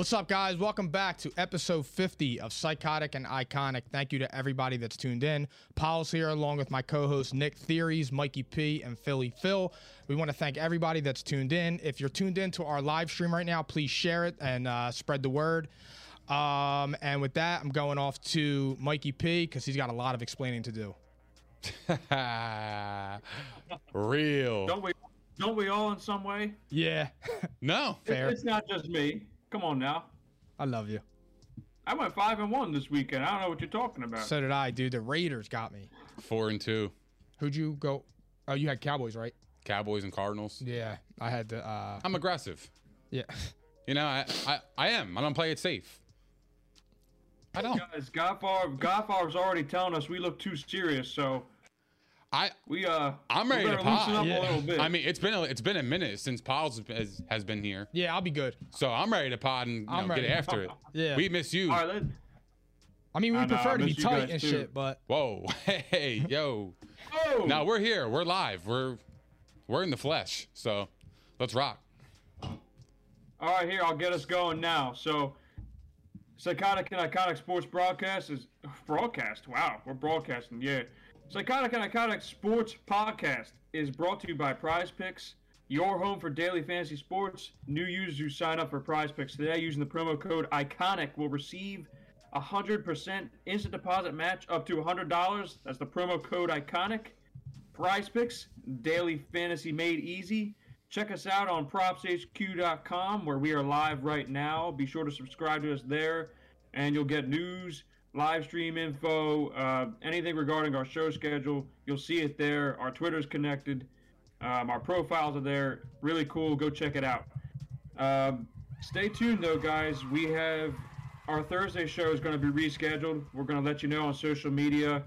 What's up, guys? Welcome back to episode 50 of Psychotic and Iconic. Thank you to everybody that's tuned in. Paul's here along with my co host Nick Theories, Mikey P, and Philly Phil. We want to thank everybody that's tuned in. If you're tuned in to our live stream right now, please share it and uh, spread the word. Um, and with that, I'm going off to Mikey P because he's got a lot of explaining to do. Real. Don't we? Don't we all in some way? Yeah, No. Fair. It's not just me. Come on now. I love you. I went five and one this weekend. I don't know what you're talking about. So did I, dude. The Raiders got me. Four and two. Who'd you go? Oh, you had Cowboys, right? Cowboys and Cardinals. Yeah, I had the. Uh, I'm aggressive. yeah. You know, I, I, I am. I don't play it safe. I don't. Guys, Godfather, Godfather's already telling us we look too serious, so I we uh. I'm ready to better loosen pod. up Yeah. a little bit. I mean, it's been a, it's been a minute since Pauls has, has been here, Yeah, I'll be good. so I'm ready to pod and you I'm know, get after it. Yeah. We miss you. all right, I mean, we I prefer I to be tight and too. shit, but Whoa, hey, yo. oh, Now we're here. We're live. We're we're in the flesh. So let's rock. All right, here I'll get us going now. So, Psychotic and Iconic Sports Broadcast is broadcast. Wow, we're broadcasting. Yeah, Psychotic and Iconic Sports Podcast is brought to you by Prize Picks, your home for daily fantasy sports. New users who sign up for Prize Picks today using the promo code Iconic will receive a hundred percent instant deposit match up to hundred dollars. That's the promo code Iconic. Prize Picks, daily fantasy made easy. Check us out on propshq.com where we are live right now. Be sure to subscribe to us there, and you'll get news, live stream info, uh, anything regarding our show schedule. You'll see it there. Our Twitter's connected. Um, our profiles are there. Really cool. Go check it out. Um, stay tuned, though, guys. We have our Thursday show is going to be rescheduled. We're going to let you know on social media.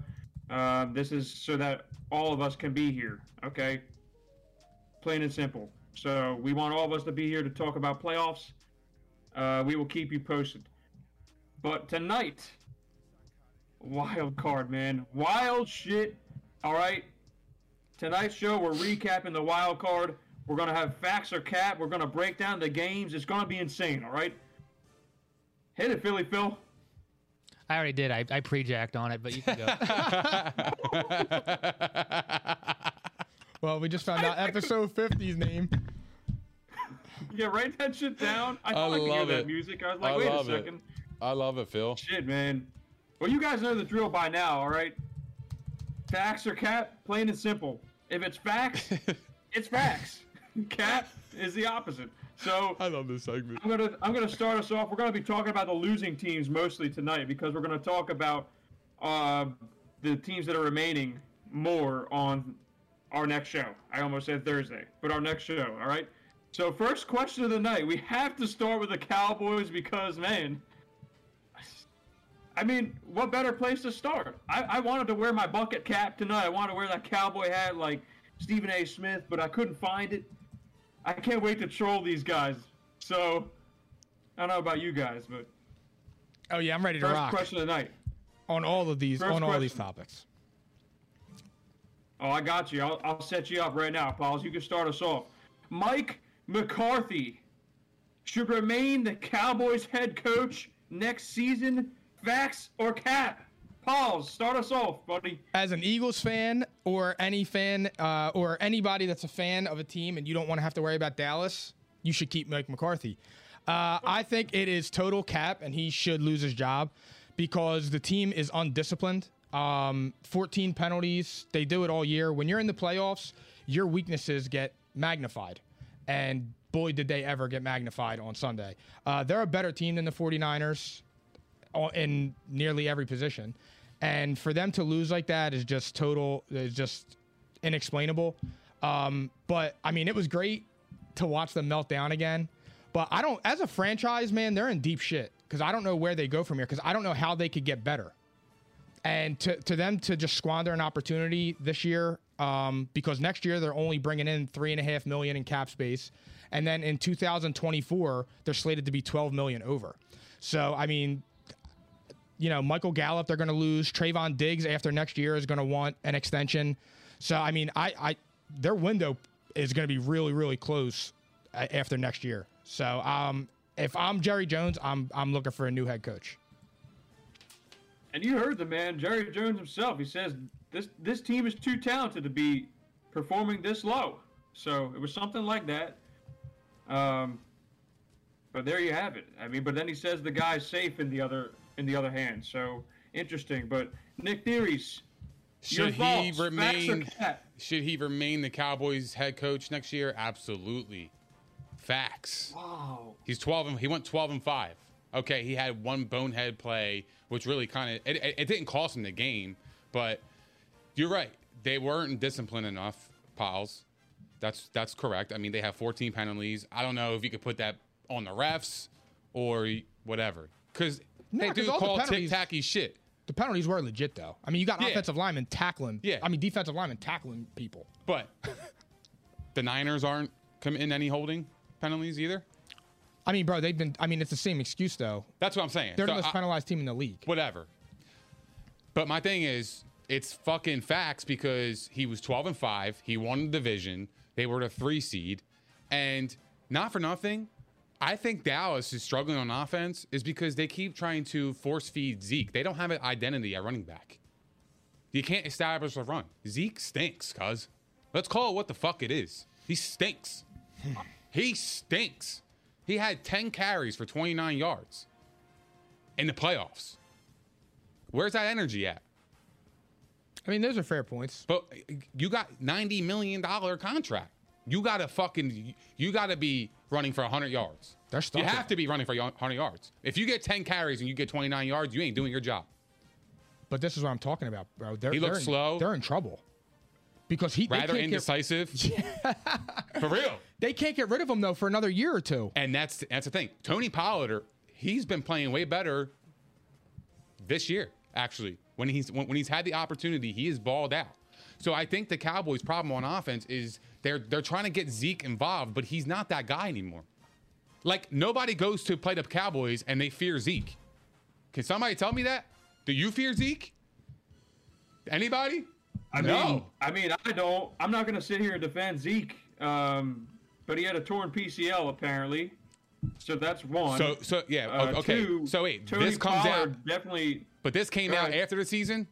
Uh, this is so that all of us can be here. Okay, plain and simple. So we want all of us to be here to talk about playoffs. Uh, we will keep you posted. But tonight, wild card, man, wild shit. All right. Tonight's show, we're recapping the wild card. We're gonna have facts or cap. We're gonna break down the games. It's gonna be insane. All right. Hit it, Philly Phil. I already did. I, I pre-jacked on it, but you can go. well, we just found out episode 50's name. Yeah, write that shit down. I I thought I, could hear love that music. I was like, I wait a love it. second. I love it, Phil. Shit, man. Well, you guys know the drill by now, all right? Facts or cap, plain and simple. If it's facts, it's facts. Cap is the opposite. So I love this segment. I'm gonna I'm gonna start us off. We're gonna be talking about the losing teams mostly tonight because we're gonna talk about uh, the teams that are remaining more on our next show. I almost said Thursday, but our next show. All right. So first question of the night, we have to start with the Cowboys because man, I mean, what better place to start? I, I wanted to wear my bucket cap tonight. I wanted to wear that cowboy hat like Stephen A. Smith, but I couldn't find it. I can't wait to troll these guys. So, I don't know about you guys, but Oh yeah, I'm ready to first rock question of the night. on all of these First on all these topics. Oh, I got you. I'll, I'll set you up right now, Pauls. You can start us off. Mike McCarthy should remain the Cowboys head coach next season. Facts or cap? Pauls. Start us off, buddy. As an Eagles fan or any fan uh, or anybody that's a fan of a team and you don't want to have to worry about Dallas, you should keep Mike McCarthy. Uh, I think it is total cap and he should lose his job because the team is undisciplined. Um, 14 penalties. They do it all year. When you're in the playoffs, your weaknesses get magnified. And boy, did they ever get magnified on Sunday. Uh, they're a better team than the 49ers all- in nearly every position. And for them to lose like that is just total, is just inexplainable. Um, but I mean, it was great to watch them melt down again. But I don't, as a franchise, man, they're in deep shit because I don't know where they go from here because I don't know how they could get better. And to, to them to just squander an opportunity this year, um, because next year they're only bringing in three and a half million in cap space, and then in 2024 they're slated to be 12 million over. So I mean, you know, Michael Gallup they're going to lose. Trevon Diggs after next year is going to want an extension. So I mean, I, I their window is going to be really really close uh, after next year. So um, if I'm Jerry Jones, I'm I'm looking for a new head coach. And you heard the man, Jerry Jones himself. He says this this team is too talented to be performing this low. So it was something like that. Um, but there you have it. I mean, but then he says the guy's safe in the other in the other hand. So interesting. But Nick Theories, Should he remain? Should he remain the Cowboys head coach next year? Absolutely. Facts. Wow. He's 12 and he went 12 and 5. Okay, he had one bonehead play, which really kind of it, it, it didn't cost him the game, but you're right. They weren't disciplined enough, Piles. That's that's correct. I mean, they have 14 penalties. I don't know if you could put that on the refs or whatever, because No, they do all the call penalties- tic tacky shit. The penalties were legit though. I mean, you got Yeah. offensive linemen tackling. Yeah. I mean, defensive linemen tackling people. But the Niners aren't committing any holding penalties either. I mean, bro, they've been. I mean, it's the same excuse though. That's what I'm saying. They're So the most I- penalized team in the league. whatever. But my thing is, it's fucking facts because he was 12 and 5. He won the division. They were the three seed. And not for nothing, I think Dallas is struggling on offense is because they keep trying to force feed Zeke. They don't have an identity at running back. You can't establish a run. Zeke stinks, cuz. Let's call it what the fuck it is. He stinks. he stinks. He had 10 carries for 29 yards in the playoffs. Where's that energy at? I mean, those are fair points. But uh, you got ninety million dollar contract. You gotta fucking you gotta be running for hundred yards. They're You have to be running for hundred yards. If you get ten carries and you get twenty nine yards, you ain't doing your job. But this is what I'm talking about, bro. They're, He they're looks in, slow. They're in trouble because he Rather can't, get, indecisive. for real. they can't get rid of him though for another year or two. And that's that's the thing. Tony Pollard, he's been playing way better this year. Actually, when he's when, when he's had the opportunity, he is balled out. So I think the Cowboys' problem on offense is they're they're trying to get Zeke involved, but he's not that guy anymore. Like nobody goes to play the Cowboys and they fear Zeke. Can somebody tell me that? Do you fear Zeke? Anybody? I mean, No. I mean, I don't. I'm not going to sit here and defend Zeke, um, but he had a torn PCL apparently, so that's one. So so yeah. Uh, okay. two, so wait, Tony this comes Pollard out, Definitely. but this came out after the season.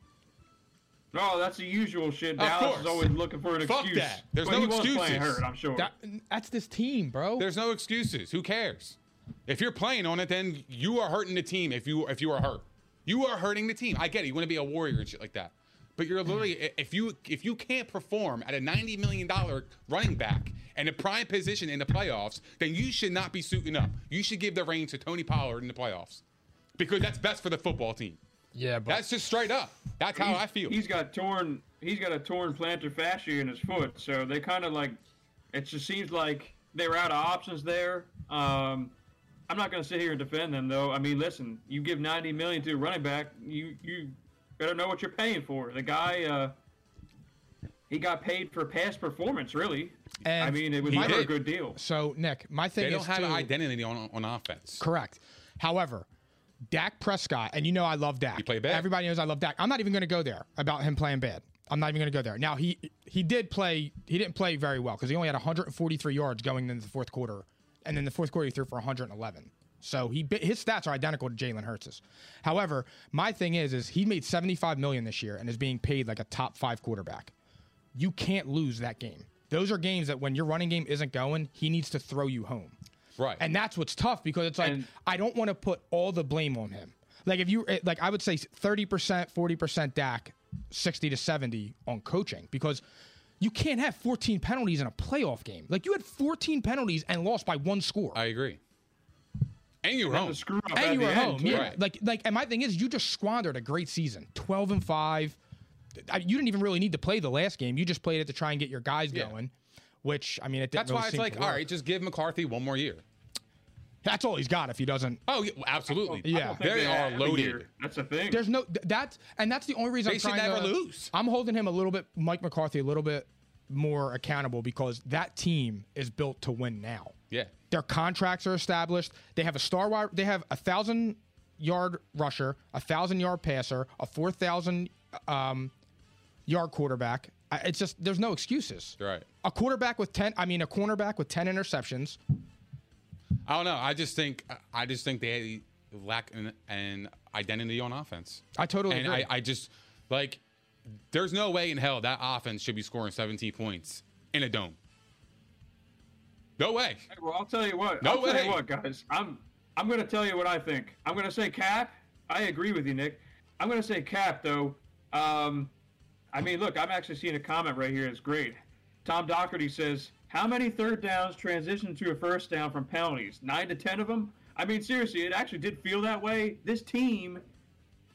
No, that's the usual shit. Of Dallas course. is always looking for an Fuck excuse. that. There's But no he was playing excuses. hurt, I'm sure. That, that's this team, bro. There's no excuses. Who cares? If you're playing on it, then you are hurting the team. If you if you are hurt, you are hurting the team. I get it. You want to be a warrior and shit like that, but you're literally mm. if you if you can't perform at a ninety million dollar running back and a prime position in the playoffs, then you should not be suiting up. You should give the reins to Tony Pollard in the playoffs because that's best for the football team. Yeah, but That's just straight up. That's how I feel. He's got torn. He's got a torn plantar fascia in his foot, so they kind of like. It just seems like they were out of options there. Um, I'm not going to sit here and defend them, though. I mean, listen, you give 90 million to a running back, you you better know what you're paying for. The guy, uh, he got paid for past performance, really. And I mean, it was he never a good deal. so Nick, my thing they don't have too, an identity on on offense. Correct. However, Dak Prescott, and you know I love Dak. He played bad. Everybody knows I love Dak. I'm not even going to go there about him playing bad. I'm not even going to go there. Now he he did play. He didn't play very well because he only had 143 yards going into the fourth quarter, and then the fourth quarter he threw for 111. So he his stats are identical to Jalen Hurts's. However, my thing is is he made 75 million this year and is being paid like a top five quarterback. You can't lose that game. Those are games that when your running game isn't going, he needs to throw you home. Right. And that's what's tough because it's like And- I don't want to put all the blame on him. Like if you eh, like I would say 30%, 40% Dak, 60 to 70 on coaching because you can't have 14 penalties in a playoff game. Like you had 14 penalties and lost by one score. I agree. And you were home. screw up and you were home. too. Yeah. Right. Like like and my thing is you just squandered a great season. 12 and 5. I, you didn't even really need to play the last game. You just played it to try and get your guys Yeah. going. Which I mean, it didn't That's really why it's seem like, all right, just give McCarthy one more year. That's all he's got if he doesn't. Oh, yeah, absolutely. Yeah. I They are have loaded. year. That's the thing. There's no th- that, and that's the only reason They I'm should never to lose. I'm holding him a little bit, Mike McCarthy, a little bit more accountable because that team is built to win now. Yeah. Their contracts are established. They have a star wide. They have a thousand yard rusher, a thousand yard passer, a four thousand um, yard quarterback. It's just there's no excuses. Right. A quarterback with ten, I mean a cornerback with ten interceptions. I don't know. I just think I just think they lack an, an identity on offense. I totally and agree. I, I just like there's no way in hell that offense should be scoring 17 points in a dome. No way. Hey, Well, I'll tell you what. No I'll tell way. you what, guys. I'm I'm gonna tell you what I think. I'm gonna say Cap. I agree with you, Nick. I'm gonna say Cap though. Um, I mean, look, I'm actually seeing a comment right here. It's great. Tom Doherty says, "How many third downs transitioned to a first down from penalties? Nine to ten of them." I mean, seriously, it actually did feel that way. This team,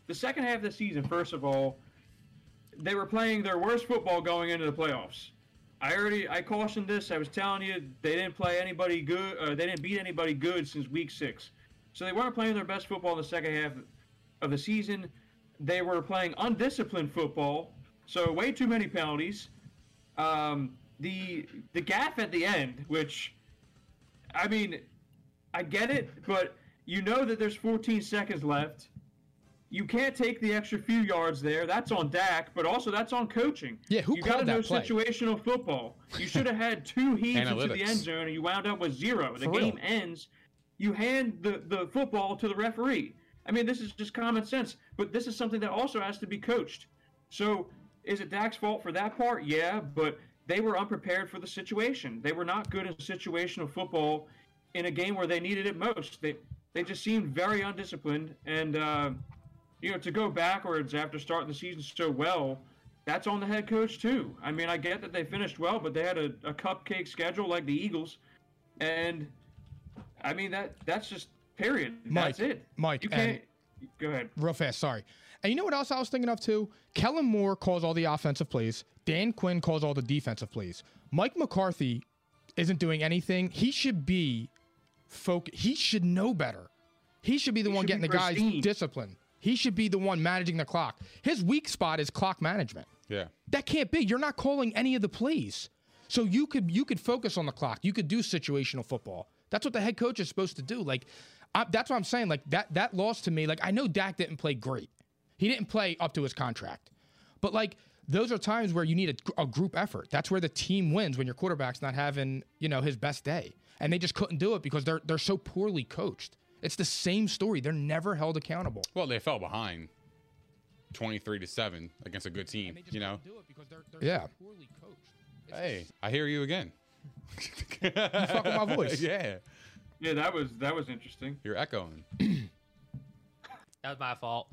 the second half of the season, first of all, they were playing their worst football going into the playoffs. I already I cautioned this. I was telling you they didn't play anybody good. Uh, they didn't beat anybody good since week six. So they weren't playing their best football in the second half of the season. They were playing undisciplined football. So way too many penalties. Um, the the gaff at the end, which I mean, I get it, but you know that there's 14 seconds left. You can't take the extra few yards there. That's on Dak, but also that's on coaching. Yeah, who you gotta called know play? situational football. You should have had two heaves into the end zone, and you wound up with zero. The For game real. ends. You hand the, the football to the referee. I mean, this is just common sense, but this is something that also has to be coached. So, is it Dak's fault for that part? Yeah, but they were unprepared for the situation. They were not good in situational football in a game where they needed it most. They they just seemed very undisciplined, and uh, you know, to go backwards after starting the season so well, that's on the head coach too. I mean, I get that they finished well, but they had a, a cupcake schedule like the Eagles, and I mean that that's just period. Mike, that's it. Mike, you can't. Go ahead. real fast. Sorry. And you know what else I was thinking of too? Kellen Moore calls all the offensive plays. Dan Quinn calls all the defensive plays. Mike McCarthy isn't doing anything. He should be folk. He should know better. He should be the He one getting the guys pristine. disciplined. He should be the one managing the clock. His weak spot is clock management. Yeah. That can't be. You're not calling any of the plays. So you could you could focus on the clock. You could do situational football. That's what the head coach is supposed to do. Like I, that's what I'm saying. Like that that loss to me. Like I know Dak didn't play great. He didn't play up to his contract. But like those are times where you need a, a group effort. That's where the team wins when your quarterback's not having you know his best day. And they just couldn't do it because they're they're so poorly coached. It's the same story. They're never held accountable. Well, they fell behind 23 to 7 against a good team, you know. do it because they're, they're Yeah. so poorly coached. Hey, I hear you again. You fuck with my voice. yeah. Yeah, that was that was interesting. You're echoing. That was my fault.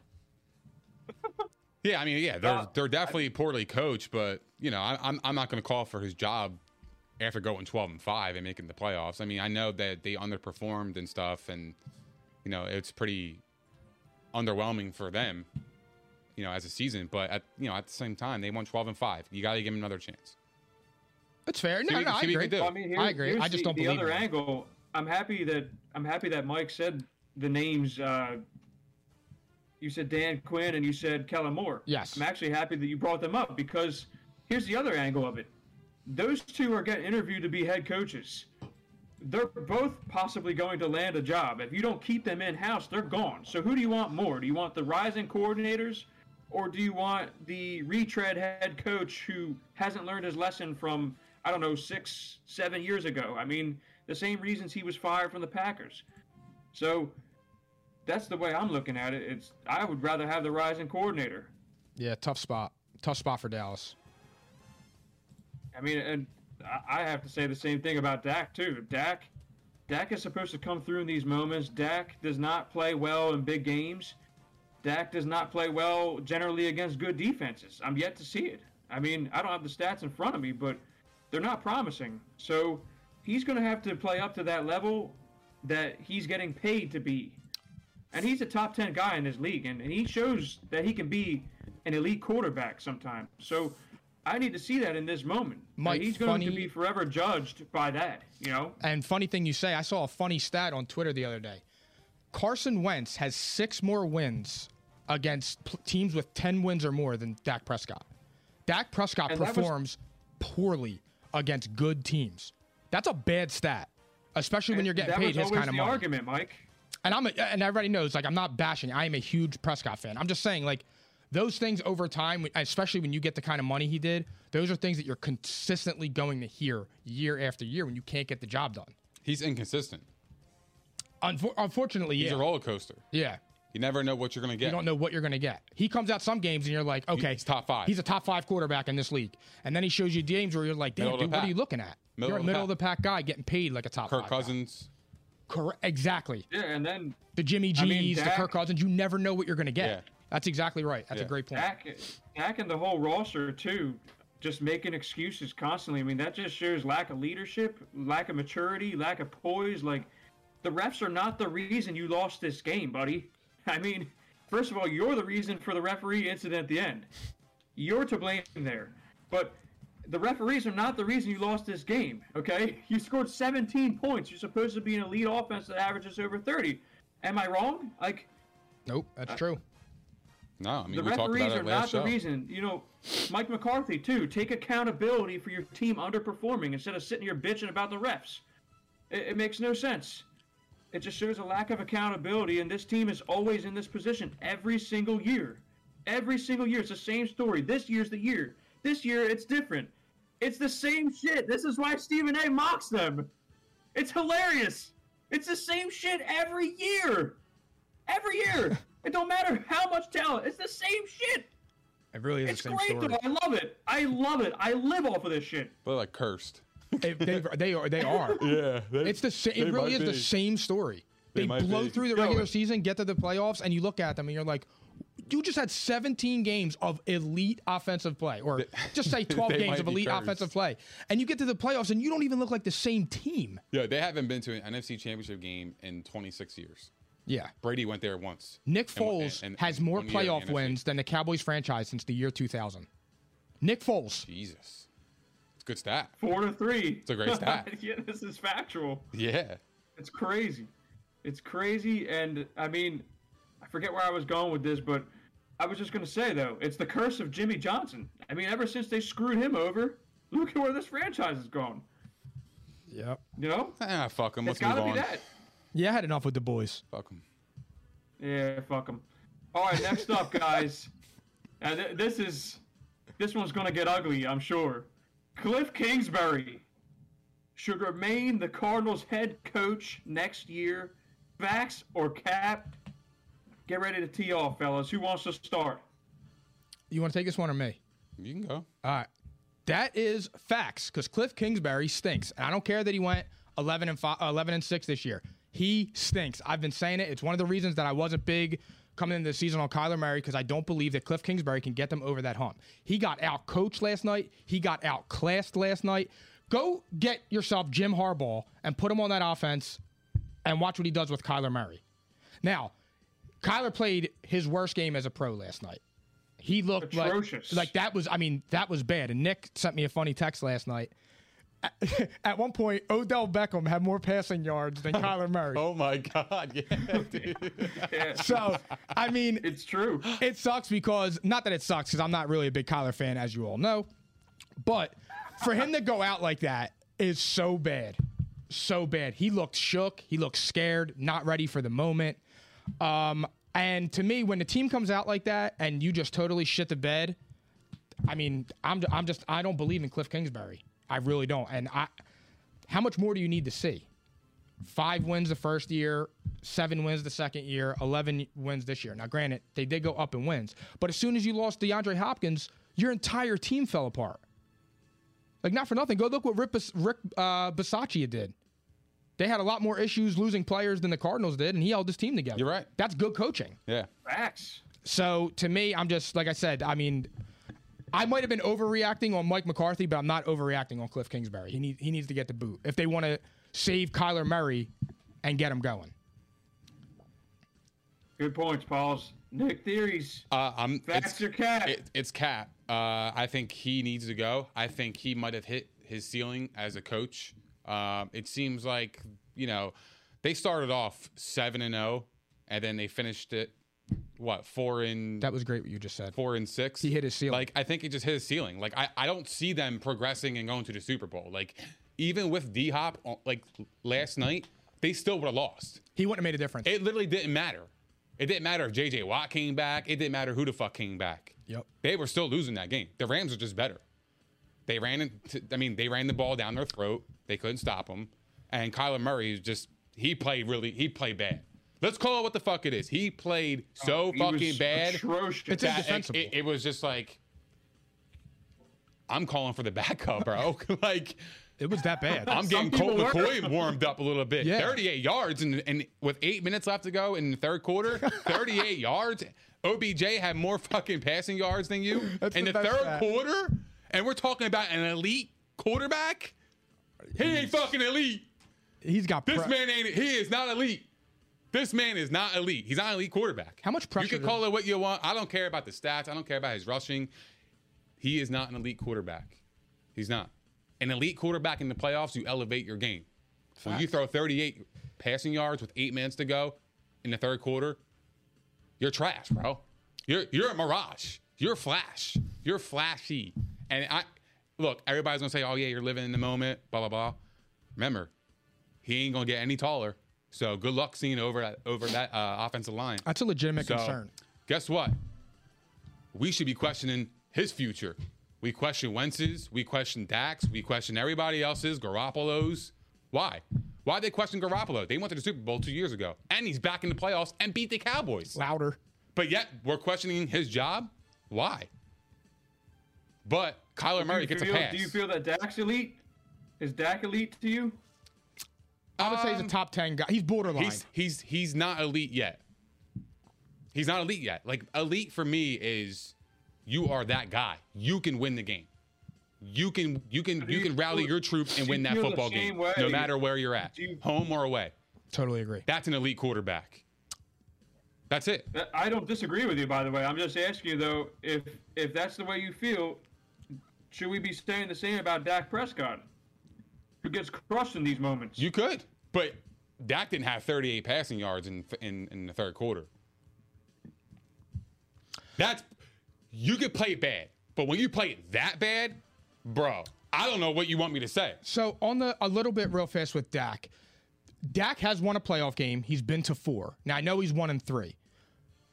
Yeah, I mean, yeah, they're Uh, they're definitely poorly coached, but you know, I, I'm I'm not going to call for his job after going 12 and five and making the playoffs. I mean, I know that they underperformed and stuff, and you know, it's pretty underwhelming for them, you know, as a season. But at you know, at the same time, they won 12 and five. You got to give them another chance. It's fair. No, what- no, I see what you agree. can. I mean, I here's, agree. I just the, don't the believe other in it. angle. I'm happy that I'm happy that Mike said the names. Uh, you said Dan Quinn and you said Kellen Moore. Yes. I'm actually happy that you brought them up because here's the other angle of it. Those two are getting interviewed to be head coaches. They're both possibly going to land a job. If you don't keep them in house, they're gone. So who do you want more? Do you want the rising coordinators or do you want the retread head coach who hasn't learned his lesson from I don't know six, seven years ago? I mean, the same reasons he was fired from the Packers. So that's the way I'm looking at it. It's I would rather have the rising coordinator. Yeah, tough spot. Tough spot for Dallas. I mean, and I- have to say the same thing about Dak too. Dak, Dak is supposed to come through in these moments. Dak does not play well in big games. Dak does not play well generally against good defenses. I'm yet to see it. I mean, I don't have the stats in front of me, but they're not promising. So he's going to have to play up to that level that he's getting paid to be. And he's a top 10 guy in this league, and, and he shows that he can be an elite quarterback sometimes. So I need to see that in this moment. And Mike, he's going to funny- be forever judged by that, you know? And funny thing you say, I saw a funny stat on Twitter the other day. Carson Wentz has six more wins against teams with 10 wins or more than Dak Prescott. Dak Prescott And that was- performs poorly against good teams. That's a bad stat, especially when you're getting paid his kind of the money. argument, Mike. And I'm a, and everybody knows like I'm not bashing. I am a huge Prescott fan. I'm just saying like those things over time, especially when you get the kind of money he did, those are things that you're consistently going to hear year after year when you can't get the job done. He's inconsistent. Unfor- unfortunately, He's yeah, a roller coaster. yeah. You never know what you're going to get. You don't know what you're going to get. He comes out some games and you're like, okay, He's top five. He's a top five quarterback in this league, and then he shows you games where you're like, damn, Middle of the dude, what are you looking at? Middle you're a middle of the pack. pack guy getting paid like a top Kirk five guy. Cousins. Correct. Exactly. Yeah, and then The Jimmy G's, I mean, the Dak- Kirk Cousins. You never know what you're going to get. Yeah. That's exactly right. That's a great point. Dak, Dak and the whole roster too, just making excuses constantly. I mean, that just shows lack of leadership, lack of maturity, lack of poise. Like, the refs are not the reason you lost this game, buddy. I mean, first of all, you're the reason for the referee incident at the end. You're to blame there. But the referees are not the reason you lost this game, okay? You scored 17 points. You're supposed to be an elite offense that averages over 30. Am I wrong? Like, Nope, that's true. No, I mean the we talked referees about are it not last the reason. You know, Mike McCarthy too. Take accountability for your team underperforming instead of sitting here bitching about the refs. It, it makes no sense. It just shows a lack of accountability, and this team is always in this position every single year. Every single year, it's the same story. This year's the year. This year, it's different. It's the same shit. This is why Stephen A. mocks them. It's hilarious. It's the same shit every year. Every year. it don't matter how much talent. It's the same shit. It really is It's the same great story. though. I love it. I love it. I live off of this shit. They're like cursed. they, they, they are. They are. Yeah, It's the same. It really is the same story. They, might blow be. through the regular it- season, get to the playoffs, and you look at them and you're like, you just had 17 games of elite offensive play, or just say 12 games of elite offensive play, and you get to the playoffs and you don't even look like the same team. Yeah, they haven't been to an NFC Championship game in 26 years. Yeah. Brady went there once. Nick Foles and- and- has more one year playoff NFC. wins than the Cowboys franchise since the year 2000. Nick Foles. Jesus, it's a good stat. Four to three. It's a great stat. yeah, this is factual. Yeah, It's crazy. It's crazy, and I mean, I forget where I was going with this, but I was just gonna say though, it's the curse of Jimmy Johnson. I mean, ever since they screwed him over, look at where this franchise has gone. Yep. You know, ah, fuck him. Let's move gotta be on. that. Yeah, I had enough with the boys. Fuck them. Yeah, fuck them. All right, next up, guys. Uh, th- this is this one's gonna get ugly, I'm sure. Cliff Kingsbury should remain the Cardinals' head coach next year. Vax or cap? Get ready to tee off, fellas. Who wants to start? You want to take this one or me? You can go. All right. That is facts because Cliff Kingsbury stinks. And I don't care that he went 11 and 5, 11 and 6 this year. He stinks. I've been saying it. It's one of the reasons that I wasn't big coming into the season on Kyler Murray because I don't believe that Cliff Kingsbury can get them over that hump. He got out coached last night. He got outclassed last night. Go get yourself Jim Harbaugh and put him on that offense and watch what he does with Kyler Murray. Now, Kyler played his worst game as a pro last night. He looked Atrocious. like like that was I mean that was bad. And Nick sent me a funny text last night. At, at one point, Odell Beckham had more passing yards than Kyler Murray. Oh my god, yeah, dude. Yeah, So I mean, it's true. it sucks because not that it sucks because I'm not really a big Kyler fan, as you all know. But for him to go out like that is so bad, so bad. He looked shook. He looked scared, not ready for the moment. Um, And to me, when the team comes out like that and you just totally shit the bed, I mean, I'm I'm just I don't believe in Cliff Kingsbury. I really don't. And I, how much more do you need to see? Five wins the first year, seven wins the second year, eleven wins this year. Now, granted, they did go up in wins, but as soon as you lost DeAndre Hopkins, your entire team fell apart. Like not for nothing, go look what Rick, Bis- Rick uh, Bisaccia did. They had a lot more issues losing players than the Cardinals did, and he held his team together. You're right. That's good coaching. Yeah. Facts. So to me, I'm just like I said. I mean, I might have been overreacting on Mike McCarthy, but I'm not overreacting on Cliff Kingsbury. He need, he needs to get the boot if they want to save Kyler Murray and get him going. Good points, Pauls. Nick theories. Uh, I'm. Facts it's, or cat? It, it's cat. Uh, I think he needs to go. I think he might have hit his ceiling as a coach. Um, it seems like you know they started off seven and zero, and then they finished it what four and That was great what you just said. four and six. He hit his ceiling. Like I think he just hit his ceiling. Like I, I don't see them progressing and going to the Super Bowl. Like even with D Hop, like last night, they still would have lost. He wouldn't have made a difference. It literally didn't matter. It didn't matter if JJ Watt came back. It didn't matter who the fuck came back. Yep. They were still losing that game. The Rams are just better. They ran into, I mean, they ran the ball down their throat. They couldn't stop them. And Kyler Murray is just he played really he played bad. Let's call it what the fuck it is. He played oh, so Oh, He fucking bad. Atrocious. It's indefensible. It, it was just like I'm calling for the backup, bro. like it was that bad. I'm getting people Colt were. McCoy warmed up a little bit. Yeah. 38 yards, and, and with eight minutes left to go in the third quarter, 38 yards. OBJ had more fucking passing yards than you That's in the the, third stat. quarter, and we're talking about an elite quarterback. He ain't fucking elite. He's got This pre- man ain't. He is not elite. This man is not elite. He's not an elite quarterback. How much pressure You can call it what you want. I don't care about the stats. I don't care about his rushing. He is not an elite quarterback. He's not. An elite quarterback in the playoffs, you elevate your game. When you throw 38 passing yards with eight minutes to go in the third quarter, you're trash, bro. You're you're a mirage. You're flash. You're flashy. And I look, everybody's gonna say, "Oh yeah, you're living in the moment." Blah blah blah. Remember, he ain't gonna get any taller. So good luck seeing over that over that uh, offensive line. That's a legitimate So, concern. Guess what? We should be questioning his future. We question Wentz's. We question Dak's. We question everybody else's, Garoppolo's. Why? Why they question Garoppolo? They went to the Super Bowl two years ago, and he's back in the playoffs and beat the Cowboys. Louder. But yet we're questioning his job. Why? But Kyler Murray do, you gets a feel, pass. do you feel that Dak's elite? Is Dak elite to you? I would say he's a Um, top ten guy. He's borderline. He's he's he's not elite yet. He's not elite yet. Like elite for me is you are that guy. You can win the game. You can you can you you can rally your troops and win that football game, way? no matter where you're at, you- home or away. totally agree. That's an elite quarterback. That's it. I don't disagree with you, by the way. I'm just asking you though, if if that's the way you feel, should we be saying the same about Dak Prescott, who gets crushed in these moments? You could, but Dak didn't have 38 passing yards in in, in the third quarter. That's you could play bad, but when you play it that bad, bro, I don't know what you want me to say. So on the a little bit real fast with Dak. Dak has won a playoff game. He's been to four. Now I know he's one and three.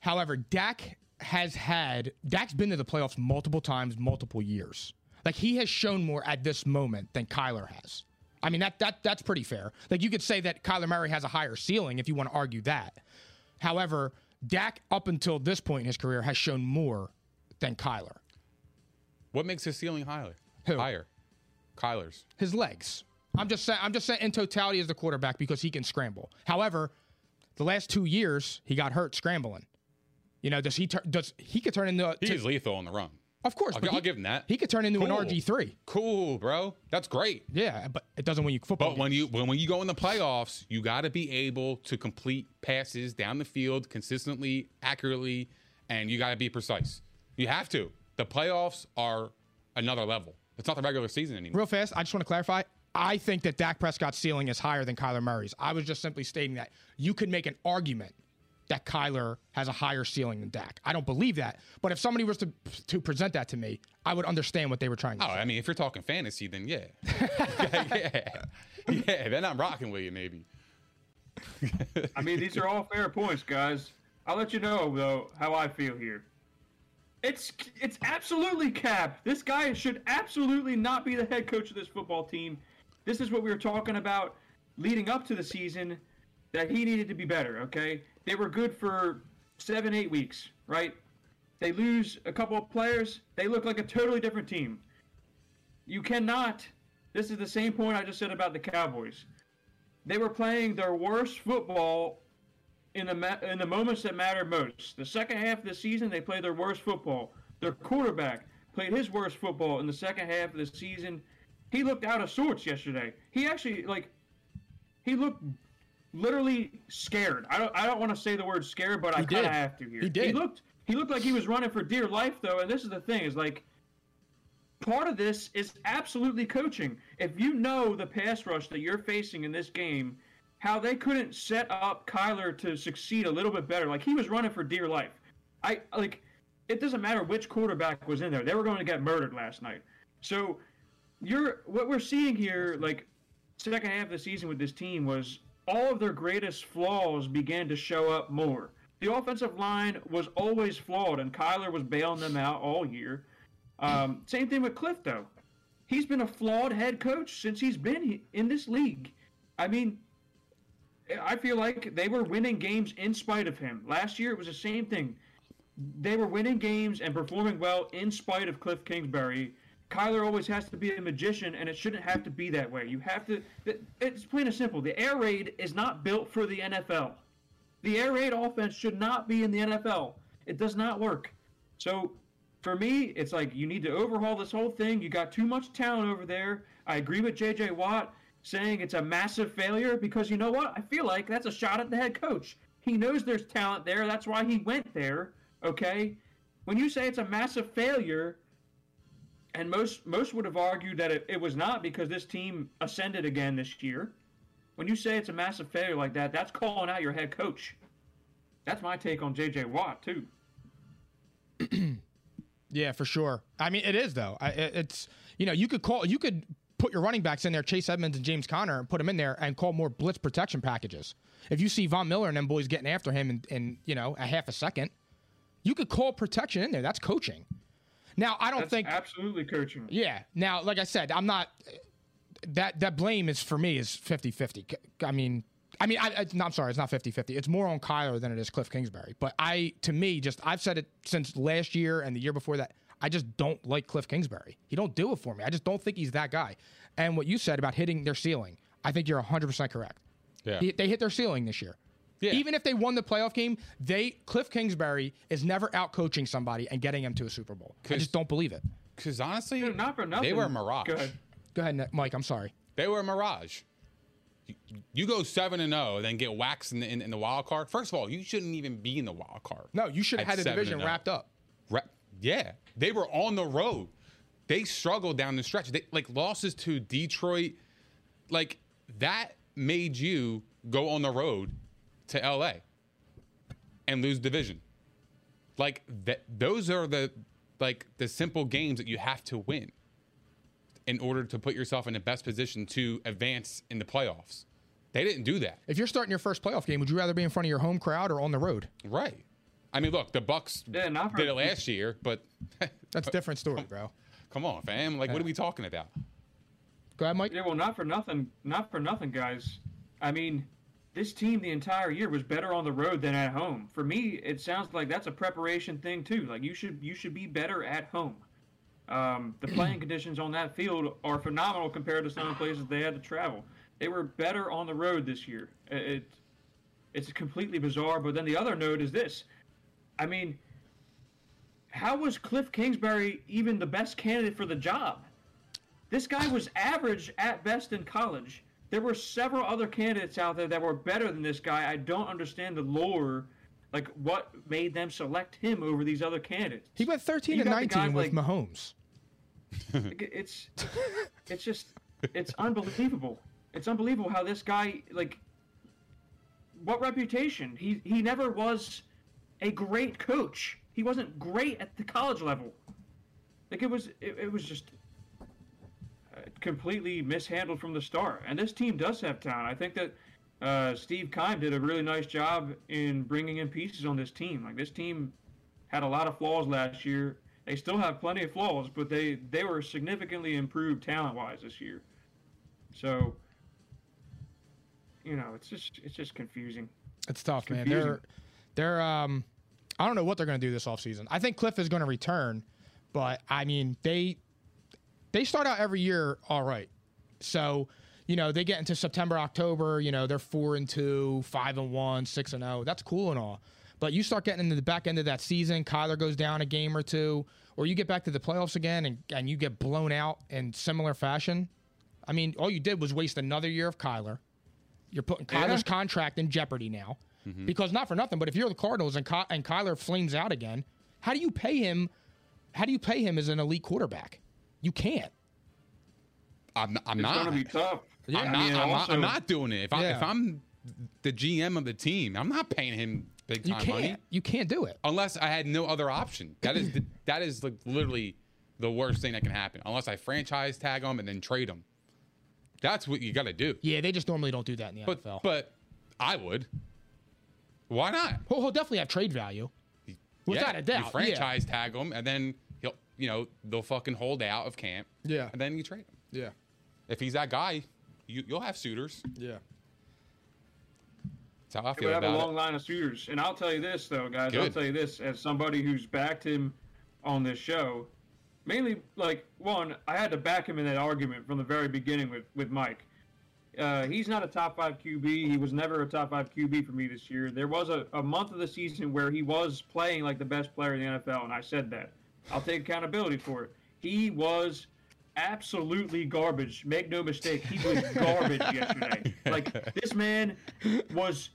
However, Dak has had Dak's been to the playoffs multiple times, multiple years. Like he has shown more at this moment than Kyler has. I mean that that that's pretty fair. Like you could say that Kyler Murray has a higher ceiling if you want to argue that. However, Dak up until this point in his career has shown more than Kyler. What makes his ceiling higher? Who? Higher. Kyler's. his legs. I'm just saying. I'm just saying in totality as the quarterback because he can scramble. However, the last two years he got hurt scrambling. You know, does he tur- does he could turn into? He to- lethal on the run. Of course, I'll, I'll he, give him that. he could turn into Cool. an RG three. Cool, bro. That's great. Yeah, but it doesn't win you football. But when you when, when you go in the playoffs, you got to be able to complete passes down the field consistently, accurately, and you got to be precise. You have to. The playoffs are another level. It's not the regular season anymore. real fast, I just want to clarify. I think that Dak Prescott's ceiling is higher than Kyler Murray's. I was just simply stating that you could make an argument that Kyler has a higher ceiling than Dak. I don't believe that, but if somebody was to to present that to me, I would understand what they were trying to Oh, say. I mean, if you're talking fantasy, then yeah, yeah, yeah. Then I'm rocking with you, maybe. I mean, these are all fair points, guys. I'll let you know though how I feel here. It's it's absolutely cap. This guy should absolutely not be the head coach of this football team. This is what we were talking about leading up to the season that he needed to be better, okay? They were good for 7 8 weeks, right? They lose a couple of players, they look like a totally different team. You cannot This is the same point I just said about the Cowboys. They were playing their worst football in the ma- in the moments that matter most. The second half of the season, they played their worst football. Their quarterback played his worst football in the second half of the season. He looked out of sorts yesterday. He actually like he looked literally scared. I don't I don't want to say the word scared, but I kind of have to here. He did. He looked he looked like he was running for dear life though, and this is the thing is like part of this is absolutely coaching. If you know the pass rush that you're facing in this game, how they couldn't set up Kyler to succeed a little bit better. Like he was running for dear life. I like it doesn't matter which quarterback was in there. They were going to get murdered last night. So you're what we're seeing here, like second half of the season with this team was all of their greatest flaws began to show up more. The offensive line was always flawed, and Kyler was bailing them out all year. Um, same thing with Cliff, though. He's been a flawed head coach since he's been in this league. I mean, I feel like they were winning games in spite of him. Last year, it was the same thing. They were winning games and performing well in spite of Cliff Kingsbury. Kyler always has to be a magician, and it shouldn't have to be that way. You have to. It's plain and simple. The air raid is not built for the NFL. The air raid offense should not be in the NFL. It does not work. So, for me, it's like you need to overhaul this whole thing. You got too much talent over there. I agree with JJ Watt saying it's a massive failure because you know what? I feel like that's a shot at the head coach. He knows there's talent there. That's why he went there. Okay? When you say it's a massive failure, and most most would have argued that it, it was not because this team ascended again this year. When you say it's a massive failure like that, that's calling out your head coach. That's my take on JJ Watt too. Yeah, for sure. I mean, it is though. I, it- it's you know you could call you could put your running backs in there, Chase Edmonds and James Conner, and put them in there and call more blitz protection packages. If you see Von Miller and them boys getting after him in, in you know a half a second, you could call protection in there. That's coaching. Now I don't That's think. absolutely coaching. Yeah. Now, like I said, I'm not. That that blame is for me is 50-50. I mean, I mean, I, I, no, I'm sorry, it's not 50-50. It's more on Kyler than it is Cliff Kingsbury. But I, to me, just I've said it since last year and the year before that. I just don't like Cliff Kingsbury. He don't do it for me. I just don't think he's that guy. And what you said about hitting their ceiling, I think you're 100 percent correct. Yeah. He- they hit their ceiling this year. Yeah. Even if they won the playoff game, they Cliff Kingsbury is never out coaching somebody and getting him to a Super Bowl. I just don't believe it. Because honestly, Dude, not for nothing. they were a mirage. Go ahead. Go ahead, Mike. I'm sorry. They were a mirage. You, you go seven and zero, then get waxed in the, in, in the wild card. First of all, you shouldn't even be in the wild card. No, you should have had the division oh. wrapped up. Ra- yeah, they were on the road. They struggled down the stretch. They, like losses to Detroit, like that made you go on the road to LA and lose division. Like that, those are the like the simple games that you have to win in order to put yourself in the best position to advance in the playoffs. They didn't do that. If you're starting your first playoff game, would you rather be in front of your home crowd or on the road? Right. I mean, look, the Bucs Yeah, did it last year, but That's a different story, bro. come on, fam. Like, what are we talking about? Go ahead, Mike. Yeah, well, not for nothing. Not for nothing, guys. I mean, this team the entire year was better on the road than at home. For me, it sounds like that's a preparation thing too. Like you should you should be better at home. Um, the playing conditions on that field are phenomenal compared to some of the places they had to travel. They were better on the road this year. It, it it's completely bizarre. But then the other note is this. I mean, how was Cliff Kingsbury even the best candidate for the job? This guy was average at best in college. There were several other candidates out there that were better than this guy. I don't understand the lore, like what made them select him over these other candidates. He went 13 You and 19 guys with like- Mahomes. It's it's just it's unbelievable. It's unbelievable how this guy like what reputation? He he never was a great coach. He wasn't great at the college level. Like it was it, it was just completely mishandled from the start. And this team does have talent. I think that uh, Steve Keim did a really nice job in bringing in pieces on this team. Like this team had a lot of flaws last year. They still have plenty of flaws, but they they were significantly improved talent wise this year. So, you know, it's just it's just confusing. It's tough, man. confusing. They're they're um I don't know what they're going to do this offseason. I think Cliff is going to return, but I mean, they they start out every year all right. So, you know, they get into September, October, you know, they're 4 and 2, 5 and 1, 6 and 0. That's cool and all. But you start getting into the back end of that season, Kyler goes down a game or two, or you get back to the playoffs again and, and you get blown out in similar fashion. I mean, all you did was waste another year of Kyler. You're putting Kyler's contract in jeopardy now. Mm-hmm. Because not for nothing, but if you're the Cardinals and, Ky- and Kyler flames out again, how do you pay him? How do you pay him as an elite quarterback? You can't. I'm, I'm It's not. going to be tough. I'm, I not, mean, I'm, not, I'm not doing it. If, I, Yeah. if I'm the GM of the team, I'm not paying him big You time can't. money You can't do it. unless I had no other option. That is the, that is like literally the worst thing that can happen. Unless I franchise tag him and then trade him. That's what you got to do. Yeah, they just normally don't do that in the But NFL. but I would. Why not? he'll, he'll definitely have trade value. Without Yeah, a doubt, You yeah. franchise tag him and then he'll you know they'll fucking hold out of camp. Yeah. And then you trade him. Yeah. If he's that guy, you, you'll have suitors. Yeah. That's how I He feel would have a long it. line of suitors. And I'll tell you this, though, guys. I'll tell you this as somebody who's backed him on this show. Mainly, like, one, I had to back him in that argument from the very beginning with, with Mike. Uh, he's not a top five QB. He was never a top five QB for me this year. There was a, a month of the season where he was playing like the best player in the NFL, and I said that. I'll take accountability for it. He was absolutely garbage. Make no mistake, he was garbage yesterday. Like, this man was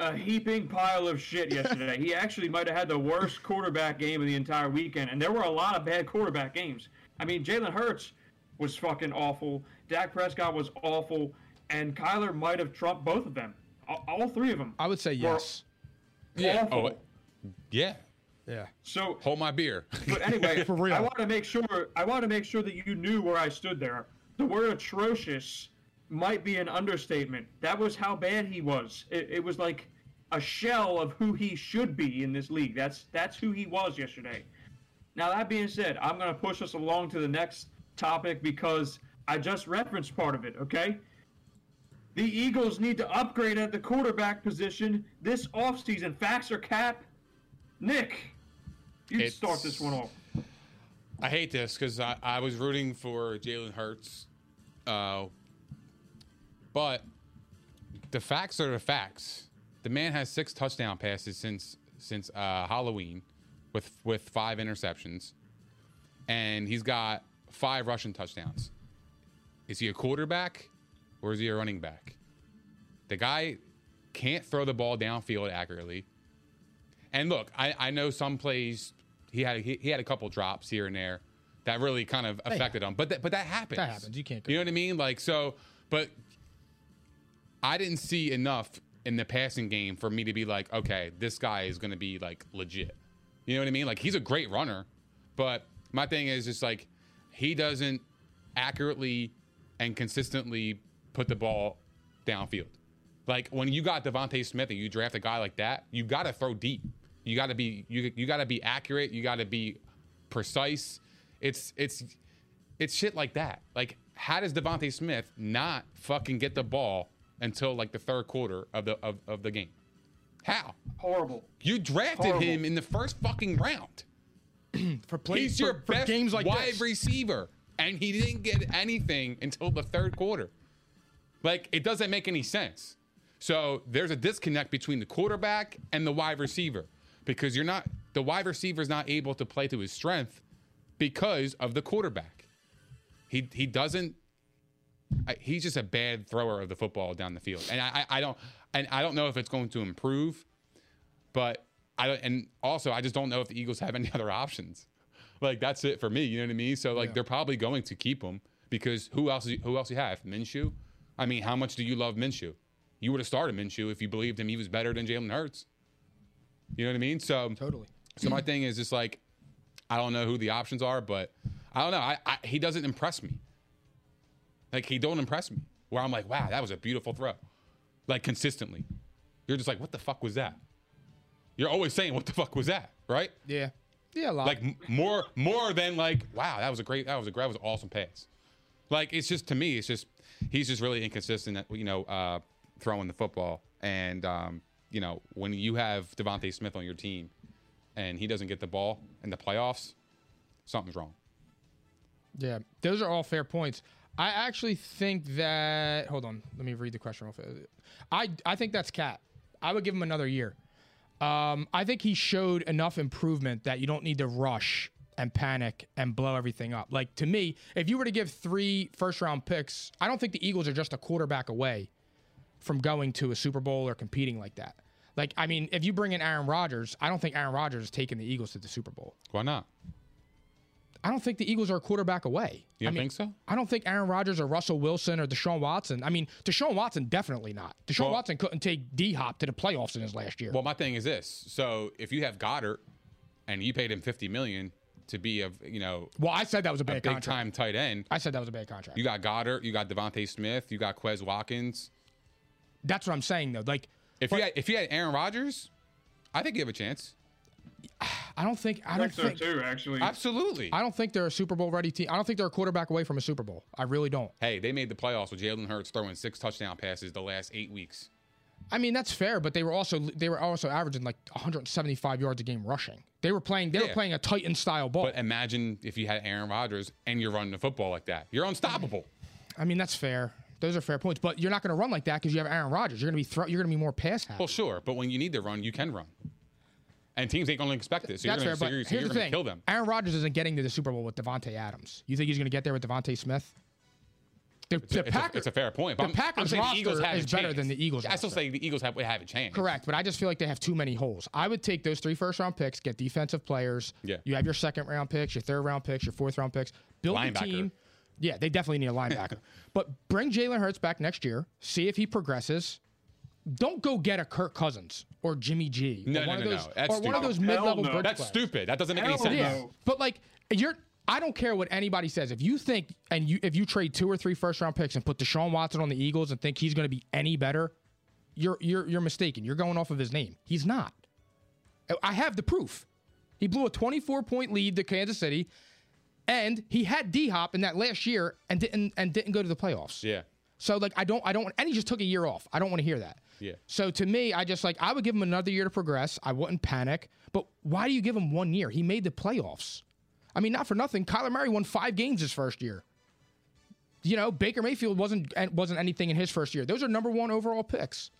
a heaping pile of shit yesterday. He actually might have had the worst quarterback game of the entire weekend, and there were a lot of bad quarterback games. I mean, Jalen Hurts was fucking awful. Dak Prescott was awful, and Kyler might have trumped both of them. All, all three of them. I would say were yes. Yeah. awful. Oh, yeah. Yeah. So Hold my beer. but anyway, For real. I want to make sure I want to make sure that you knew where I stood there. The word atrocious might be an understatement. That was how bad he was. It, it was like a shell of who he should be in this league. That's that's who he was yesterday. Now that being said, I'm going to push us along to the next topic because I just referenced part of it, okay? The Eagles need to upgrade at the quarterback position this offseason. Facts or cap? Nick, you It's- start this one off. I hate this because I, I was rooting for Jalen Hurts, uh, but the facts are the facts. The man has six touchdown passes since since uh, Halloween, with with five interceptions, and he's got five rushing touchdowns. Is he a quarterback or is he a running back? The guy can't throw the ball downfield accurately. And look, I, I know some plays he had he, he had a couple drops here and there that really kind of oh, affected him. But that, but that happens. That happens. You can't You know what I mean? Like so, but I didn't see enough in the passing game for me to be like, okay, this guy is going to be like legit. You know what I mean? Like he's a great runner, but my thing is just like he doesn't accurately and consistently put the ball downfield. Like when you got DeVonta Smith and you draft a guy like that, you got to throw deep. You got to be you you got to be accurate. You got to be precise. It's it's it's shit like that. Like how does DeVonta Smith not fucking get the ball until like the third quarter of the of, of the game? How? Horrible. You drafted Horrible. him in the first fucking round. For plays, He's for, your for best games like wide this. receiver, and he didn't get anything until the third quarter. Like it doesn't make any sense. So there's a disconnect between the quarterback and the wide receiver because you're not the wide receiver is not able to play to his strength because of the quarterback. He he doesn't. He's just a bad thrower of the football down the field, and I, I don't and I don't know if it's going to improve, but I don't- and also I just don't know if the Eagles have any other options. Like that's it for me. You know what I mean? So like they're probably going to keep him because who else? Who else you have? Minshew. I mean, how much do you love Minshew? You would have started Minshew if you believed him. He was better than Jalen Hurts. You know what I mean? So Totally. So my thing is just like I don't know who the options are, but I don't know. I, I he doesn't impress me. Like he don't impress me. Where I'm like, wow, that was a beautiful throw. like consistently. You're just like, what the fuck was that? You're always saying, what the fuck was that, right? Yeah. Yeah, a lot. Like m- more, more than like, wow, that was a great, that was a great, that was an awesome pass. Like it's just to me, it's just he's just really inconsistent. At, you know, uh, throwing the football, and um, you know when you have DeVonta Smith on your team, and he doesn't get the ball in the playoffs, something's wrong. Yeah, those are all fair points. I actually think that. Hold on, let me read the question real fast. I I think that's Cat. I would give him another year. Um, I think he showed enough improvement that you don't need to rush and panic and blow everything up. Like to me, if you were to give three first round picks, I don't think the Eagles are just a quarterback away from going to a Super Bowl or competing like that. Like, I mean, if you bring in Aaron Rodgers, I don't think Aaron Rodgers is taking the Eagles to the Super Bowl. Why not? I don't think the Eagles are a quarterback away. You I don't mean, think so? I don't think Aaron Rodgers or Russell Wilson or Deshaun Watson. I mean, Deshaun Watson definitely not. Deshaun Well- Watson couldn't take D Hop to the playoffs in his last year. Well, my thing is this: so if you have Goedert, and you paid him fifty million to be a you know Well, I said that was a a big contract. time tight end, I said that was a bad contract. you got Goedert, you got DeVonta Smith, you got Quez Watkins. That's what I'm saying though. Like, If you had, if you had Aaron Rodgers, I think you have a chance. I don't think I I don't think so think too, actually. Absolutely. I don't think they're a Super Bowl ready team. I don't think they're a quarterback away from a Super Bowl. I really don't. Hey, they made the playoffs with Jalen Hurts throwing six touchdown passes the last eight weeks. I mean, that's fair, but they were also they were also averaging like 175 yards a game rushing. They were playing they were playing a Titan style ball. But imagine if you had Aaron Rodgers and you're running the football like that. You're unstoppable. I mean, that's fair. Those are fair points, but you're not going to run like that because you have Aaron Rodgers. You're going to be throw, you're going to be more pass happy. Well, sure, but when you need to run, you can run. And teams ain't going to expect it, so That's you're fair, going but to so here's you're the thing: kill them. Aaron Rodgers isn't getting to the Super Bowl with Davante Adams. You think he's going to get there with DeVonta Smith? The, It's, the a, a, Packers, it's a fair point. But the I'm, I'm Packers saying the roster Eagles have is a better than the Eagles I still roster. say the Eagles have, have a chance. Correct, but I just feel like they have too many holes. I would take those three first round picks, get defensive players. Yeah. You have your second round picks, your third round picks, your fourth round picks. Build Linebacker. team. Yeah, they definitely need a linebacker. but bring Jalen Hurts back next year. See if he progresses. Don't go get a Kirk Cousins or Jimmy G. No, or no, one no, of those, no. That's or one of stupid. those Hell mid-level no. That's players. stupid. That doesn't make any Hell sense. no. Yeah, but like you're, I don't care what anybody says. If you think and you if you trade two or three first round picks and put Deshaun Watson on the Eagles and think he's going to be any better, you're you're you're mistaken. You're going off of his name. He's not. I have the proof. He blew a 24 point lead to Kansas City, and he had D Hop in that last year and didn't and didn't go to the playoffs. Yeah. So like I don't I don't and he just took a year off. I don't want to hear that. Yeah. So to me, I just like I would give him another year to progress. I wouldn't panic. But why do you give him one year? He made the playoffs. I mean, not for nothing. Kyler Murray won five games his first year. You know, Baker Mayfield wasn't wasn't anything in his first year. Those are number one overall picks.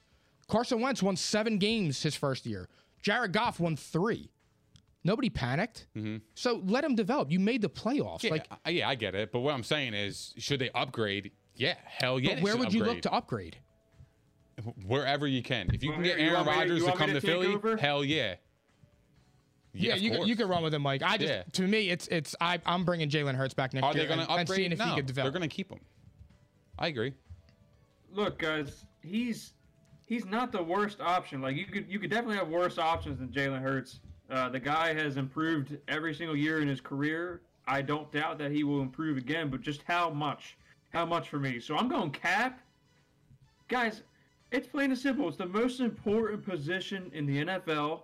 Carson Wentz won seven games his first year. Jared Goff won three. Nobody panicked. Mm-hmm. So let him develop. You made the playoffs. Yeah, Like, I- yeah, I get it. But what I'm saying is, should they upgrade? Yeah, hell yeah. but where should would you look to upgrade? Wherever you can. If you Well, can get Aaron want me to- Rodgers to come to to Philly, over? hell yeah. Yeah, of you can, you can run with him, Mike. I just Yeah. to me, it's it's I I'm bringing Jalen Hurts back next Are year they going and, to and upgrade? seeing if no, he could develop. they're going to keep him. I agree. Look, guys, he's he's not the worst option. Like you could you could definitely have worse options than Jalen Hurts. Uh, the guy has improved every single year in his career. I don't doubt that he will improve again, but just how much? How much for me? So I'm going cap. Guys, it's plain and simple. It's the most important position in the NFL.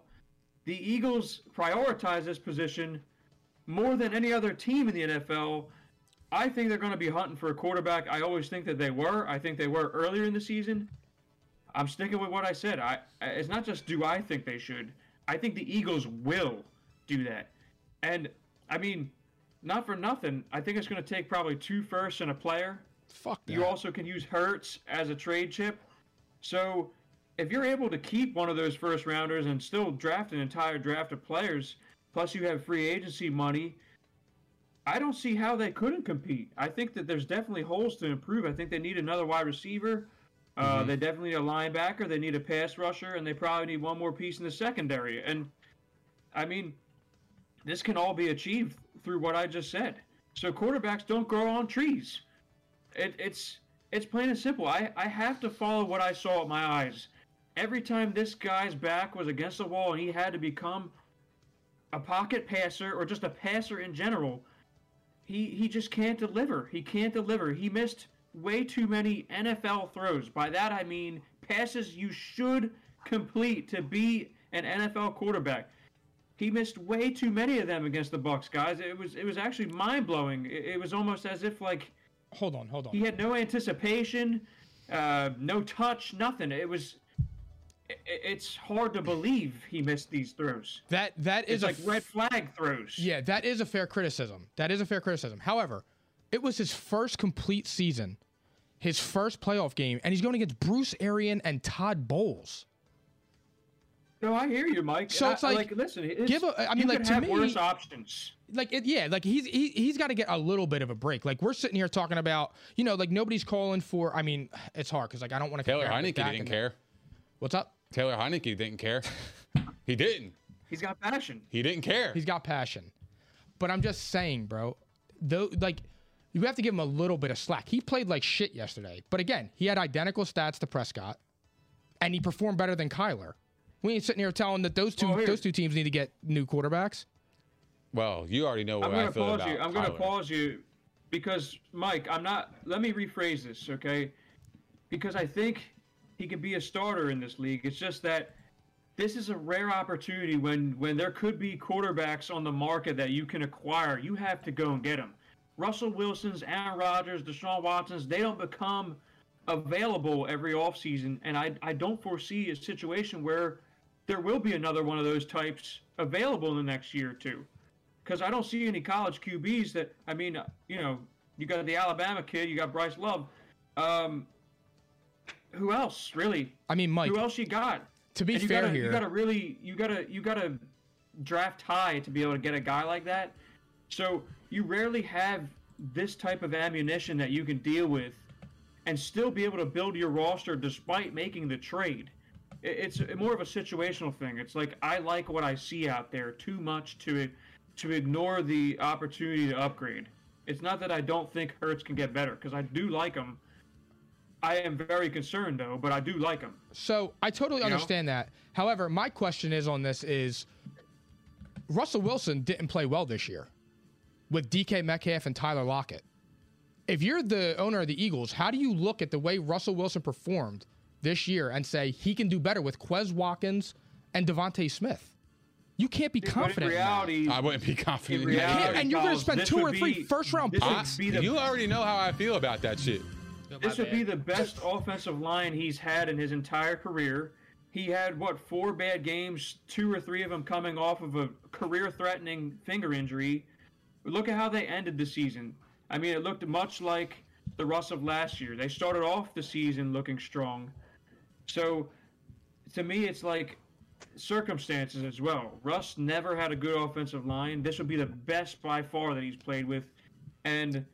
The Eagles prioritize this position more than any other team in the NFL. I think they're going to be hunting for a quarterback. I always think that they were. I think they were earlier in the season. I'm sticking with what I said. I it's not just do I think they should. I think the Eagles will do that. And I mean, not for nothing. I think it's going to take probably two firsts and a player. Fuck that. You also can use Hurts as a trade chip. So if you're able to keep one of those first rounders and still draft an entire draft of players, plus you have free agency money, I don't see how they couldn't compete. I think that there's definitely holes to improve. I think they need another wide receiver. Uh, They definitely need a linebacker. They need a pass rusher, and they probably need one more piece in the secondary. And I mean, this can all be achieved through what I just said. So quarterbacks don't grow on trees. It, it's it's plain and simple. I, I have to follow what I saw with my eyes. Every time this guy's back was against the wall and he had to become a pocket passer or just a passer in general, he he just can't deliver. He can't deliver. He missed way too many NFL throws. By that I mean passes you should complete to be an NFL quarterback. He missed way too many of them against the Bucs, guys. It was it was actually mind blowing. It, it was almost as if like Hold on, hold on. he had no anticipation, uh, no touch, nothing. It was. It's hard to believe he missed these throws. That that is It's a like red flag throws. Yeah, that is a fair criticism. That is a fair criticism. However, it was his first complete season, his first playoff game, and he's going against Bruce Arians and Todd Bowles. No, I hear you, Mike. So it's like, listen. It's, give a- I mean, like, could to have me- worse options. Like, it, yeah, like he's he, he's got to get a little bit of a break. Like we're sitting here talking about, you know, like nobody's calling for. I mean, it's hard because like I don't want to. Taylor Heinicke didn't care. What's up? Taylor Heinicke didn't care. he didn't. He's got passion. He didn't care. He's got passion. But I'm just saying, bro, though like you have to give him a little bit of slack. He played like shit yesterday. But again, he had identical stats to Prescott and he performed better than Kyler. We ain't sitting here telling that those two Well, those two teams need to get new quarterbacks. well, you already know what I'm gonna feel pause about you. I'm gonna pause you because Mike, I'm not. Let me rephrase this, okay? Because I think he can be a starter in this league. It's just that this is a rare opportunity when when there could be quarterbacks on the market that you can acquire. You have to go and get them. Russell Wilson's, Aaron Rodgers, Deshaun Watson's, they don't become available every offseason. And I, I don't foresee a situation where there will be another one of those types available in the next year or two because I don't see any college QBs that. I mean, uh, you know, you got the Alabama kid, you got Bryce Love. Um, who else really? I mean, Mike, Who else you got? to be And fair gotta, here, you gotta really, you gotta, you gotta draft high to be able to get a guy like that. So you rarely have this type of ammunition that you can deal with, and still be able to build your roster despite making the trade. It's more of a situational thing. It's like I like what I see out there too much to to ignore the opportunity to upgrade. It's not that I don't think Hurts can get better because I do like him. I am very concerned though, but I do like him. So I totally You know? understand that. However, my question is on this is Russell Wilson didn't play well this year with DK Metcalf and Tyler Lockett. If you're the owner of the Eagles, how do you look at the way Russell Wilson performed this year and say he can do better with Quez Watkins and DeVonta Smith? You can't be But confident. in that. reality, I wouldn't be confident. in in reality, and you're gonna spend two or three be- first-round this picks. be the- you already know how I feel about that shit. This would be the best offensive line he's had in his entire career. He had what four bad games, two or three of them coming off of a career-threatening finger injury. Look at how they ended the season. I mean, it looked much like the Russ of last year. They started off the season looking strong. So, to me, it's like circumstances as well. Russ never had a good offensive line. This would be the best by far that he's played with, and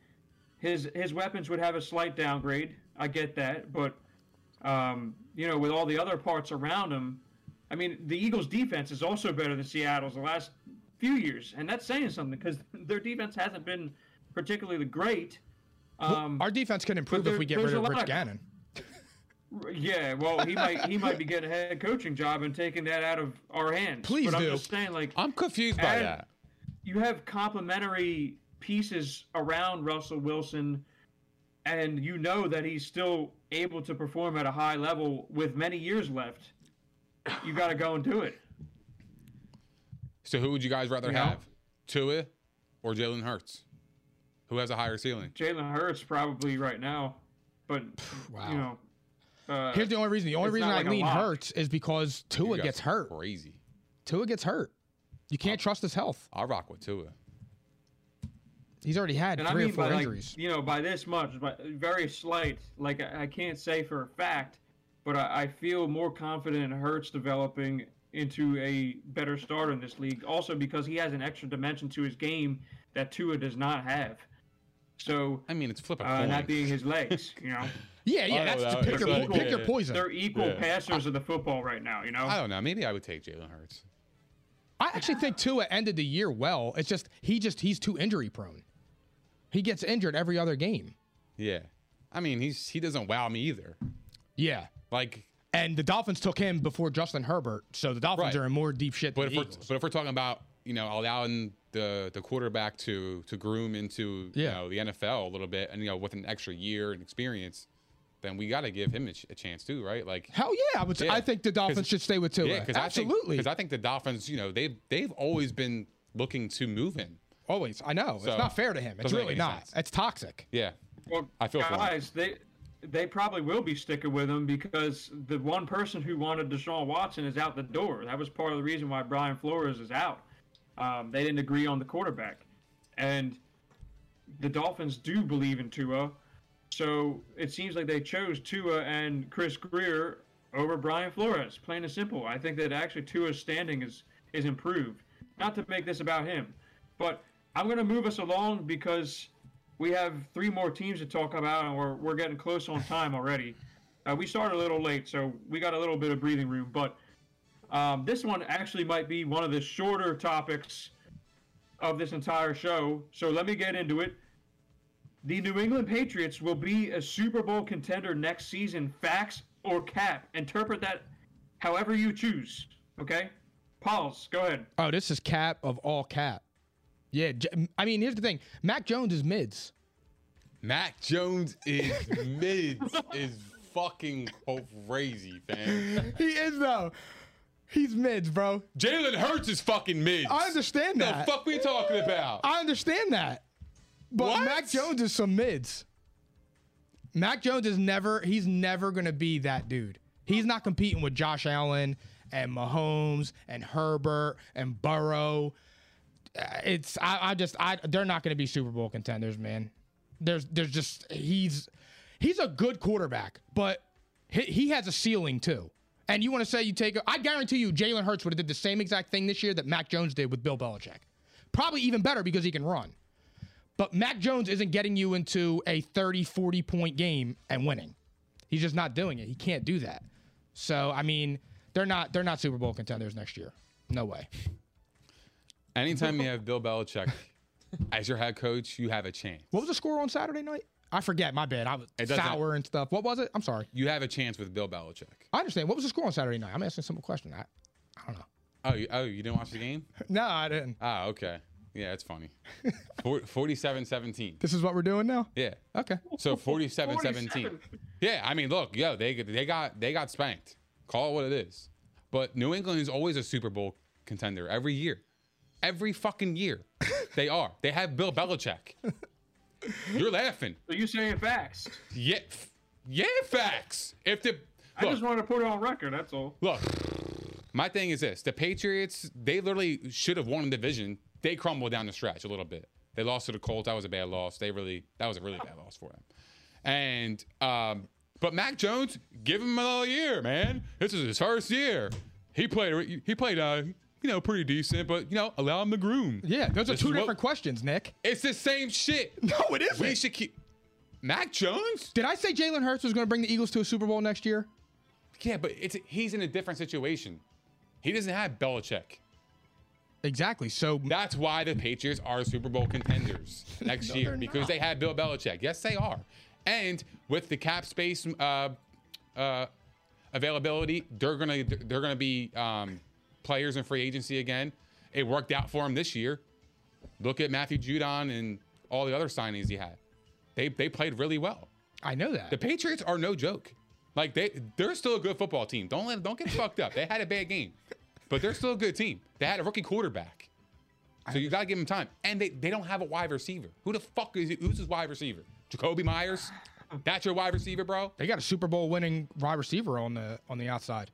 his his weapons would have a slight downgrade. I get that, but um, you know, with all the other parts around him, I mean, the Eagles' defense is also better than Seattle's the last few years, and that's saying something because their defense hasn't been particularly great. Um, Our defense can improve there- if we get rid of Rich Gannon. yeah, well, he might he might be getting a head coaching job and taking that out of our hands. Please but I'm do. just saying, like, I'm confused by that. you have complementary pieces around Russell Wilson, and you know that he's still able to perform at a high level with many years left. You got to go and do it. So who would you guys rather You know? have, Tua or Jalen Hurts? Who has a higher ceiling? Jalen Hurts probably right now, but Wow. you know, uh, Here's the only reason. The only reason not I lean. Hurts is because Tua gets hurt. Crazy. Tua gets hurt. You can't trust his health. I'll rock with Tua. He's already had and I three mean or four by like, injuries. you know by this much, but very slight. Like I, I can't say for a fact, but I, I feel more confident in Hurts developing into a better starter in this league. Also because he has an extra dimension to his game that Tua does not have. So I mean, it's flip a uh, coin. that being his legs, you know, yeah, yeah. That's know just pick your, like, pick your yeah. poison. they're equal Yeah. passers of the football right now. You know, I don't know. Maybe I would take Jalen Hurts. I actually think Tua ended the year well. It's just he just he's too injury prone. He gets injured every other game. Yeah. I mean, he's he doesn't wow me either. Yeah. Like, And the Dolphins took him before Justin Herbert, so the Dolphins Right. are in more deep shit but than if the we're but if we're talking about you know allowing the the quarterback to to groom into you know the NFL a little bit and you know with an extra year and experience, then we got to give him a, ch- a chance too, right? Like, Hell yeah, I would. Yeah. I think the Dolphins should stay with Tua. yeah, because Absolutely. because I think the Dolphins, you know, they they've always been looking to move him. Always. I know. So, it's not fair to him. It's really not. sense. It's toxic. Yeah, Well, I feel for him. guys, they they probably will be sticking with him because the one person who wanted Deshaun Watson is out the door. That was part of the reason why Brian Flores is out. Um, they didn't agree on the quarterback, and the Dolphins do believe in Tua, so it seems like they chose Tua and Chris Grier over Brian Flores. Plain and simple. I think that actually Tua's standing is is improved. Not to make this about him, but I'm going to move us along because we have three more teams to talk about, and we're, we're getting close on time already. Uh, we started a little late, so we got a little bit of breathing room. But um, this one actually might be one of the shorter topics of this entire show. So let me get into it. The New England Patriots will be a Super Bowl contender next season. Facts or cap? Interpret that however you choose. Okay? Pause. Go ahead. Oh, this is cap of all cap. Yeah, I mean, here's the thing. Mac Jones is mids. Mac Jones is mids is fucking crazy, fam. He is though. He's mids, bro. Jalen Hurts is fucking mids. I understand that. The fuck we talking about? I understand that. But What? Mac Jones is some mids. Mac Jones is never he's never gonna be that dude. He's not competing with Josh Allen and Mahomes and Herbert and Burrow. Uh, It's I, I just I they're not gonna be Super Bowl contenders, man. There's there's just he's he's a good quarterback, but he, he has a ceiling too. And you want to say you take I guarantee you Jalen Hurts would have did the same exact thing this year that Mac Jones did with Bill Belichick. Probably even better because he can run. But Mac Jones isn't getting you into a 30, 40 point game and winning. He's just not doing it. He can't do that. So I mean, they're not they're not Super Bowl contenders next year. No way. Anytime you have Bill Belichick as your head coach, you have a chance. What was the score on Saturday night? I forget. My bad. I was It doesn't- sour and stuff. What was it? I'm sorry. You have a chance with Bill Belichick. I understand. What was the score on Saturday night? I'm asking a simple question. I, I don't know. Oh, you, oh, you didn't watch the game? No, I didn't. Ah, okay. Yeah, it's funny. 47 17. This is what we're doing now. Yeah. Okay. So 47 17. Yeah, I mean, look, yo, they they got they got spanked. Call it what it is. But New England is always a Super Bowl contender every year. Every fucking year. they are. They have Bill Belichick. You're laughing. So you saying facts? Yeah. Yeah, facts. If the I look, just want to put it on record. That's all. Look, my thing is this: the Patriots, they literally should have won the division. They crumbled down the stretch a little bit. They lost to the Colts. That was a bad loss. They really, that was a really bad loss for them. And, um, but Mac Jones, give him another year, man. This is his first year. He played, he played, uh, you know, pretty decent, but you know, allow him to groom. Yeah, those are two is what- different questions, Nick. It's the same shit. No, it isn't. We should keep Mac Jones. Did I say Jalen Hurts was going to bring the Eagles to a Super Bowl next year? Yeah, but it's he's in a different situation. He doesn't have Belichick. Exactly. So That's why the Patriots are Super Bowl contenders next year because they have Bill Belichick. Yes, they are. And with the cap space uh, uh, availability, they're gonna they're gonna be um, players in free agency again. It worked out for him this year. Look at Matthew Judon and all the other signings he had. They they played really well. I know that. The Patriots are no joke. Like they they're still a good football team. Don't let don't get fucked up. They had a bad game, but they're still a good team. They had a rookie quarterback, so you gotta give them time. And they, they don't have a wide receiver. Who the fuck is who's his wide receiver? Jakobi Meyers. That's your wide receiver, bro. they got a Super Bowl winning wide receiver on the on the outside.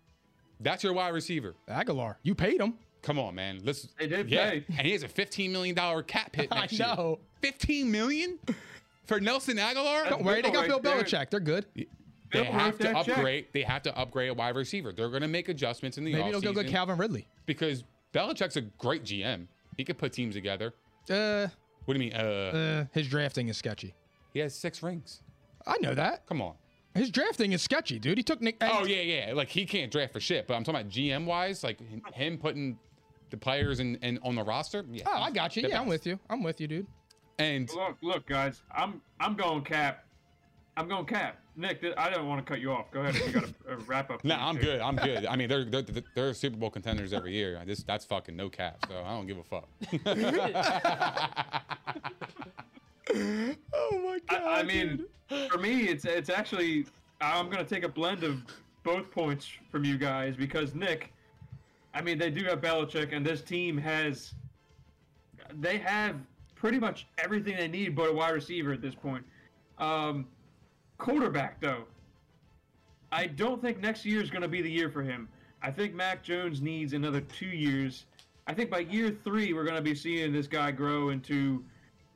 That's your wide receiver. Agholor. You paid him. Come on, man. Let's. They did yeah. pay. and he has a fifteen million dollar cap hit I next year. know. Fifteen million for Nelson Agholor. Don't worry, they got Right Bill there. Belichick. They're good. They Bill have to that check. upgrade. They have to upgrade a wide receiver. They're going to make adjustments in the Maybe they'll go get. Calvin Ridley. because Belichick's a great GM. He could put teams together. Uh, What do you mean? Uh, uh, his drafting is sketchy. he has six rings. I know that. Come on. His drafting is sketchy, dude. He took Nick. Oh yeah, yeah. Like he can't draft for shit. But I'm talking about GM wise, like him- him putting the players in, in on the roster. Yeah, Oh, I got you. the Yeah, I'm with you. I'm with you, dude. And Look, look, guys. I'm I'm going cap. I'm going cap. Nick, I don't want to cut you off. Go ahead. You got a, a uh, wrap up. no, please, I'm here. good. I'm good. I mean, they're they're they're Super Bowl contenders every year. I just that's fucking no cap. So I don't give a fuck. Oh my god. I, I mean, for me, it's it's actually I'm gonna take a blend of both points from you guys because Nick, I mean, they do have Belichick, and this team has, they have pretty much everything they need but a wide receiver at this point. Um, quarterback though, I don't think next year is going to be the year for him. I think Mac Jones needs another two years. I think by year three we're going to be seeing this guy grow into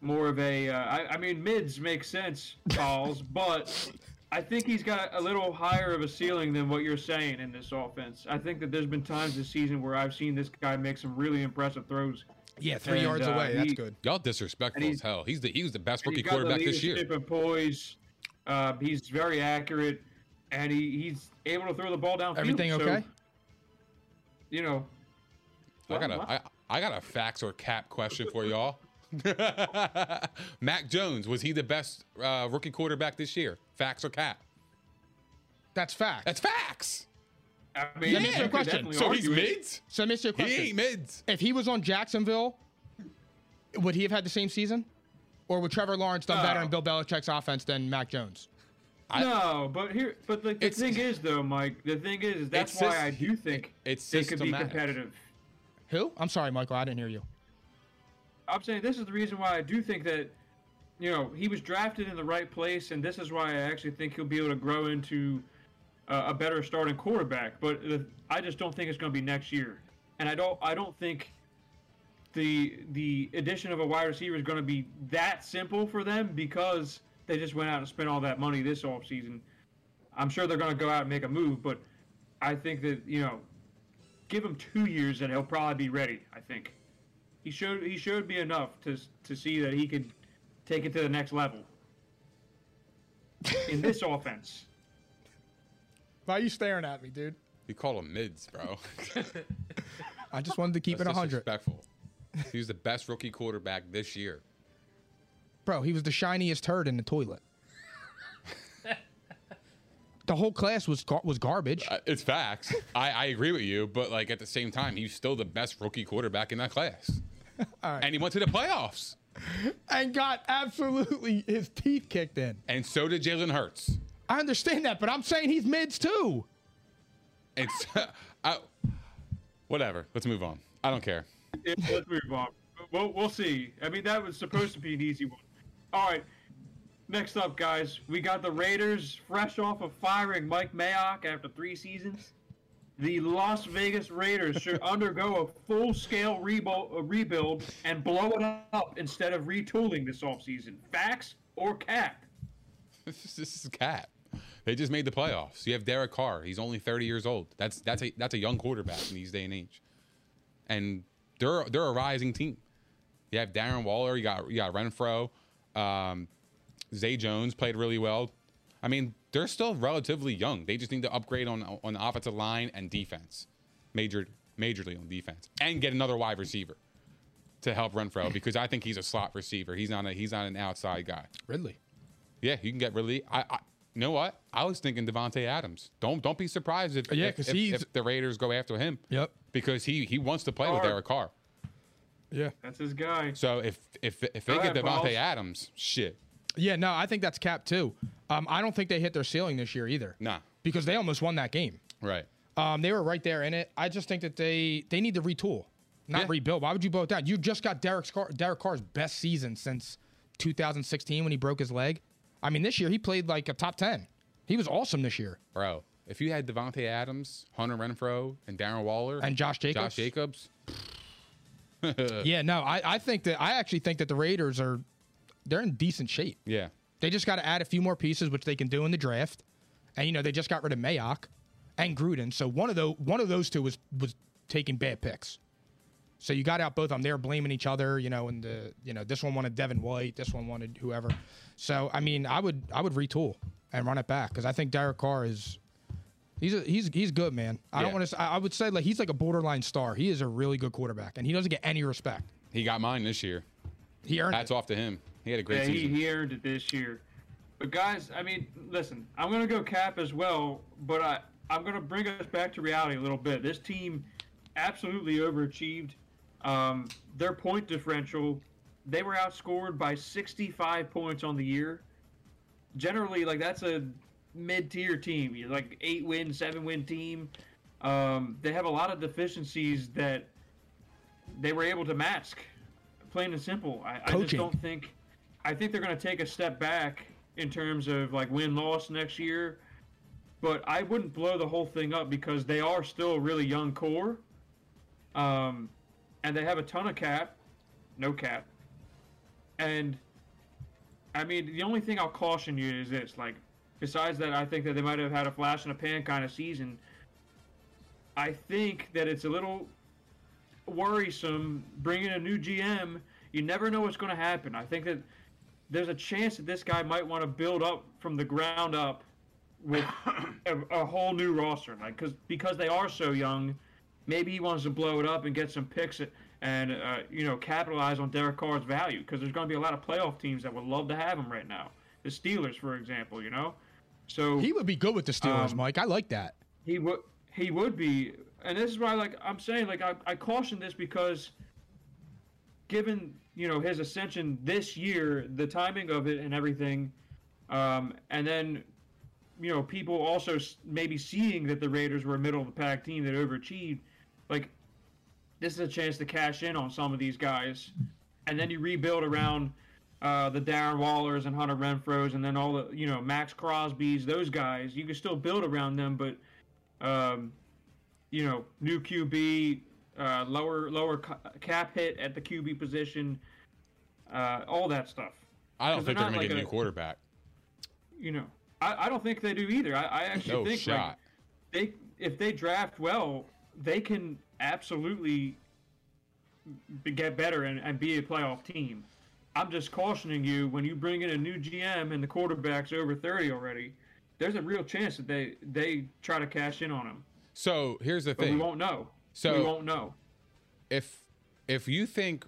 more of a. Uh, I, I mean, mids make sense, Pauls, but I think he's got a little higher of a ceiling than what you're saying in this offense. I think that there's been times this season where I've seen this guy make some really impressive throws. Yeah, three And, yards uh, away. That's he- good. Y'all disrespectful as hell. He's the he was the best And rookie he's got the quarterback this year. leadership and poise. Uh, he's very accurate, and he, he's able to throw the ball downfield. Everything so, okay? you know, I got a What? I, I got a fax or cap question for y'all. Mac Jones was he the best uh, rookie quarterback this year? Facts or cap? That's fact. That's facts. I mean, Let me ask you a question. So he's argue it. mids. so, let me ask you a He question. ain't mids. If he was on Jacksonville, would he have had the same season? Or would Trevor Lawrence done better No. in Bill Belichick's offense than Mac Jones? I- no, but here, but the, the thing is, though, Mike. The thing is, is that's why sys- I do think it's they could be competitive. Who? I'm sorry, Michael. I didn't hear you. I'm saying this is the reason why I do think that, you know, he was drafted in the right place, and this is why I actually think he'll be able to grow into uh, a better starting quarterback. But I just don't think it's going to be next year, and I don't, I don't think the the addition of a wide receiver is going to be that simple for them because they just went out and spent all that money this offseason. I'm sure they're going to go out and make a move, but I think that you know, give him two years and he'll probably be ready. I think he showed he showed me enough to to see that he could take it to the next level in this offense. Why are you staring at me, dude? You call him mids, bro. I just wanted to keep That's it 100. Respectful. He was the best rookie quarterback this year. Bro, he was the shiniest turd in the toilet. The whole class was gar- was garbage. Uh, It's facts. I, I agree with you, but like at the same time, he's still the best rookie quarterback in that class. And he went to the playoffs. and got absolutely his teeth kicked in. And so did Jalen Hurts. I understand that, but I'm saying he's mids too. It's I, whatever. Let's move on. I don't care. Yeah, let's move on. We'll, we'll see. I mean, that was supposed to be an easy one. All right. Next up, guys, we got the Raiders fresh off of firing Mike Mayock after three seasons. The Las Vegas Raiders should undergo a full-scale rebuild, uh, rebuild and blow it up instead of retooling this offseason. Facts or cap? This is, this is cap. They just made the playoffs. You have Derek Carr. He's only 30 years old. That's that's a that's a young quarterback in these day and age. And they're they're a rising team. You have Darren Waller. You got you got Renfrow. Um, Zay Jones played really well. I mean, they're still relatively young. They just need to upgrade on on the offensive line and defense, major majorly on defense, and get another wide receiver to help Renfrow because I think he's a slot receiver. He's not a he's not an outside guy. Ridley. Yeah, you can get really. I, I you know what? I was thinking Davante Adams. Don't don't be surprised if Yeah, if- 'cause if, he's- if the Raiders go after him. Yep. Because he he wants to play with Carr. Derek Carr. Yeah. That's his guy. So if if if they Go get ahead, Devonte Adams, shit, Yeah, no, I think that's cap too. Um, I don't think they hit their ceiling this year either. nah, Because they almost won that game. right? Um, they were right there in it. I just think that they they need to retool, not Yeah. rebuild. Why would you blow it down? You just got Derek Carr, Derek Carr's best season since 2016 when he broke his leg. I mean, this year he played like a top 10. He was awesome this year. Bro, if you had Davante Adams, Hunter Renfrow, and Darren Waller And Josh Jacobs? Josh Jacobs, Yeah, no, I, I think that I actually think that the Raiders are they're in decent shape. yeah, They just got to add a few more pieces, which they can do in the draft. And you know, they just got rid of Mayock and Gruden. So one of those one of those two was was taking bad picks. So you got out both of them. They were blaming each other, you know, and the you know this one wanted Devin White, this one wanted whoever. So I mean, I would I would retool and run it back because I think Derek Carr is he's a, he's he's good, man. I don't want to. I would say like he's like a borderline star. He is a really good quarterback, and he doesn't get any respect. he got mine this year. He earned Hats it. off to him. He had a great Yeah, he, season. he earned it this year. But guys, I mean, listen, I'm gonna go cap as well, but I I'm gonna bring us back to reality a little bit. This team absolutely overachieved. Um, their point differential, they were outscored by 65 points on the year. Generally, like that's a mid-tier team, You're like eight win, seven win team. Um, they have a lot of deficiencies that they were able to mask, plain and simple. I, I just don't think. I think they're going to take a step back in terms of like win loss next year, but I wouldn't blow the whole thing up because they are still a really young core, um, and they have a ton of cap, no cap, and I mean the only thing I'll caution you is this: like, besides that, I think that they might have had a flash in a pan kind of season. I think that it's a little worrisome bringing a new GM. You never know what's going to happen. I think that there's a chance that this guy might want to build up from the ground up with a, a whole new roster, like because because they are so young. Maybe he wants to blow it up and get some picks and uh, you know capitalize on Derek Carr's value because there's going to be a lot of playoff teams that would love to have him right now. The Steelers, for example, you know. So He would be good with the Steelers, Um, Mike. I like that. he would he would be, and this is why like I'm saying like I, I caution this because given you know his ascension this year, the timing of it and everything, um, and then you know people also maybe seeing that the Raiders were a middle of the pack team that overachieved, like this is a chance to cash in on some of these guys, and then you rebuild around. Uh, the Darren Wallers and Hunter Renfrow's, and then all the you know Maxx Crosby's, those guys. You can still build around them, but um, you know, new QB, uh, lower lower cap hit at the QB position, uh, all that stuff. I don't think they're going to get a new quarterback. You know, I, I don't think they do either. I, I actually No think shot. like they if they draft well, they can absolutely b- get better and, and be a playoff team. I'm just cautioning you when you bring in a new GM and the quarterback's over 30 already. There's a real chance that they they try to cash in on him, So here's the but we won't know. So- we won't know. if if you think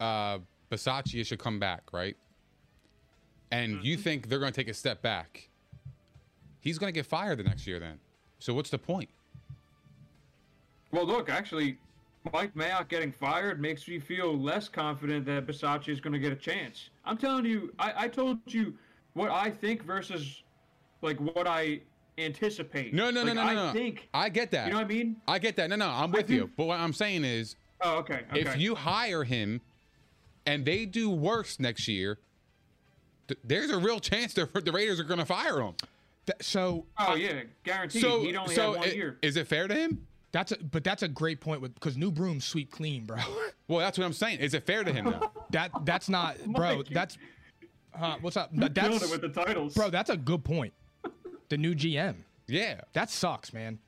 uh Bisaccia should come back, right? And you Mm-hmm. think they're going to take a step back, he's going to get fired the next year. Then, so what's the point? Well, look, actually, Mike Mayock getting fired makes me feel less confident that Bisaccia is going to get a chance. I'm telling you, I, I told you what I think versus like what I anticipate. No, no, no, Like, no, no, I no. think I get that. you know what I mean. I get that. No, no, I'm with you. But what I'm saying is, Oh, okay. okay. if you hire him and they do worse next year, th- there's a real chance the, the Raiders are going to fire him. Th- so oh yeah, guaranteed. So, He'd only so have one i- year. is it fair to him? that's a but that's a great point with because new brooms sweep clean, bro. Well, that's what I'm saying. Is it fair to him though? that that's not, bro. Mike, That's huh, what's up? Killed That's it with the titles, bro. That's a good point. The new GM. yeah. That sucks, man.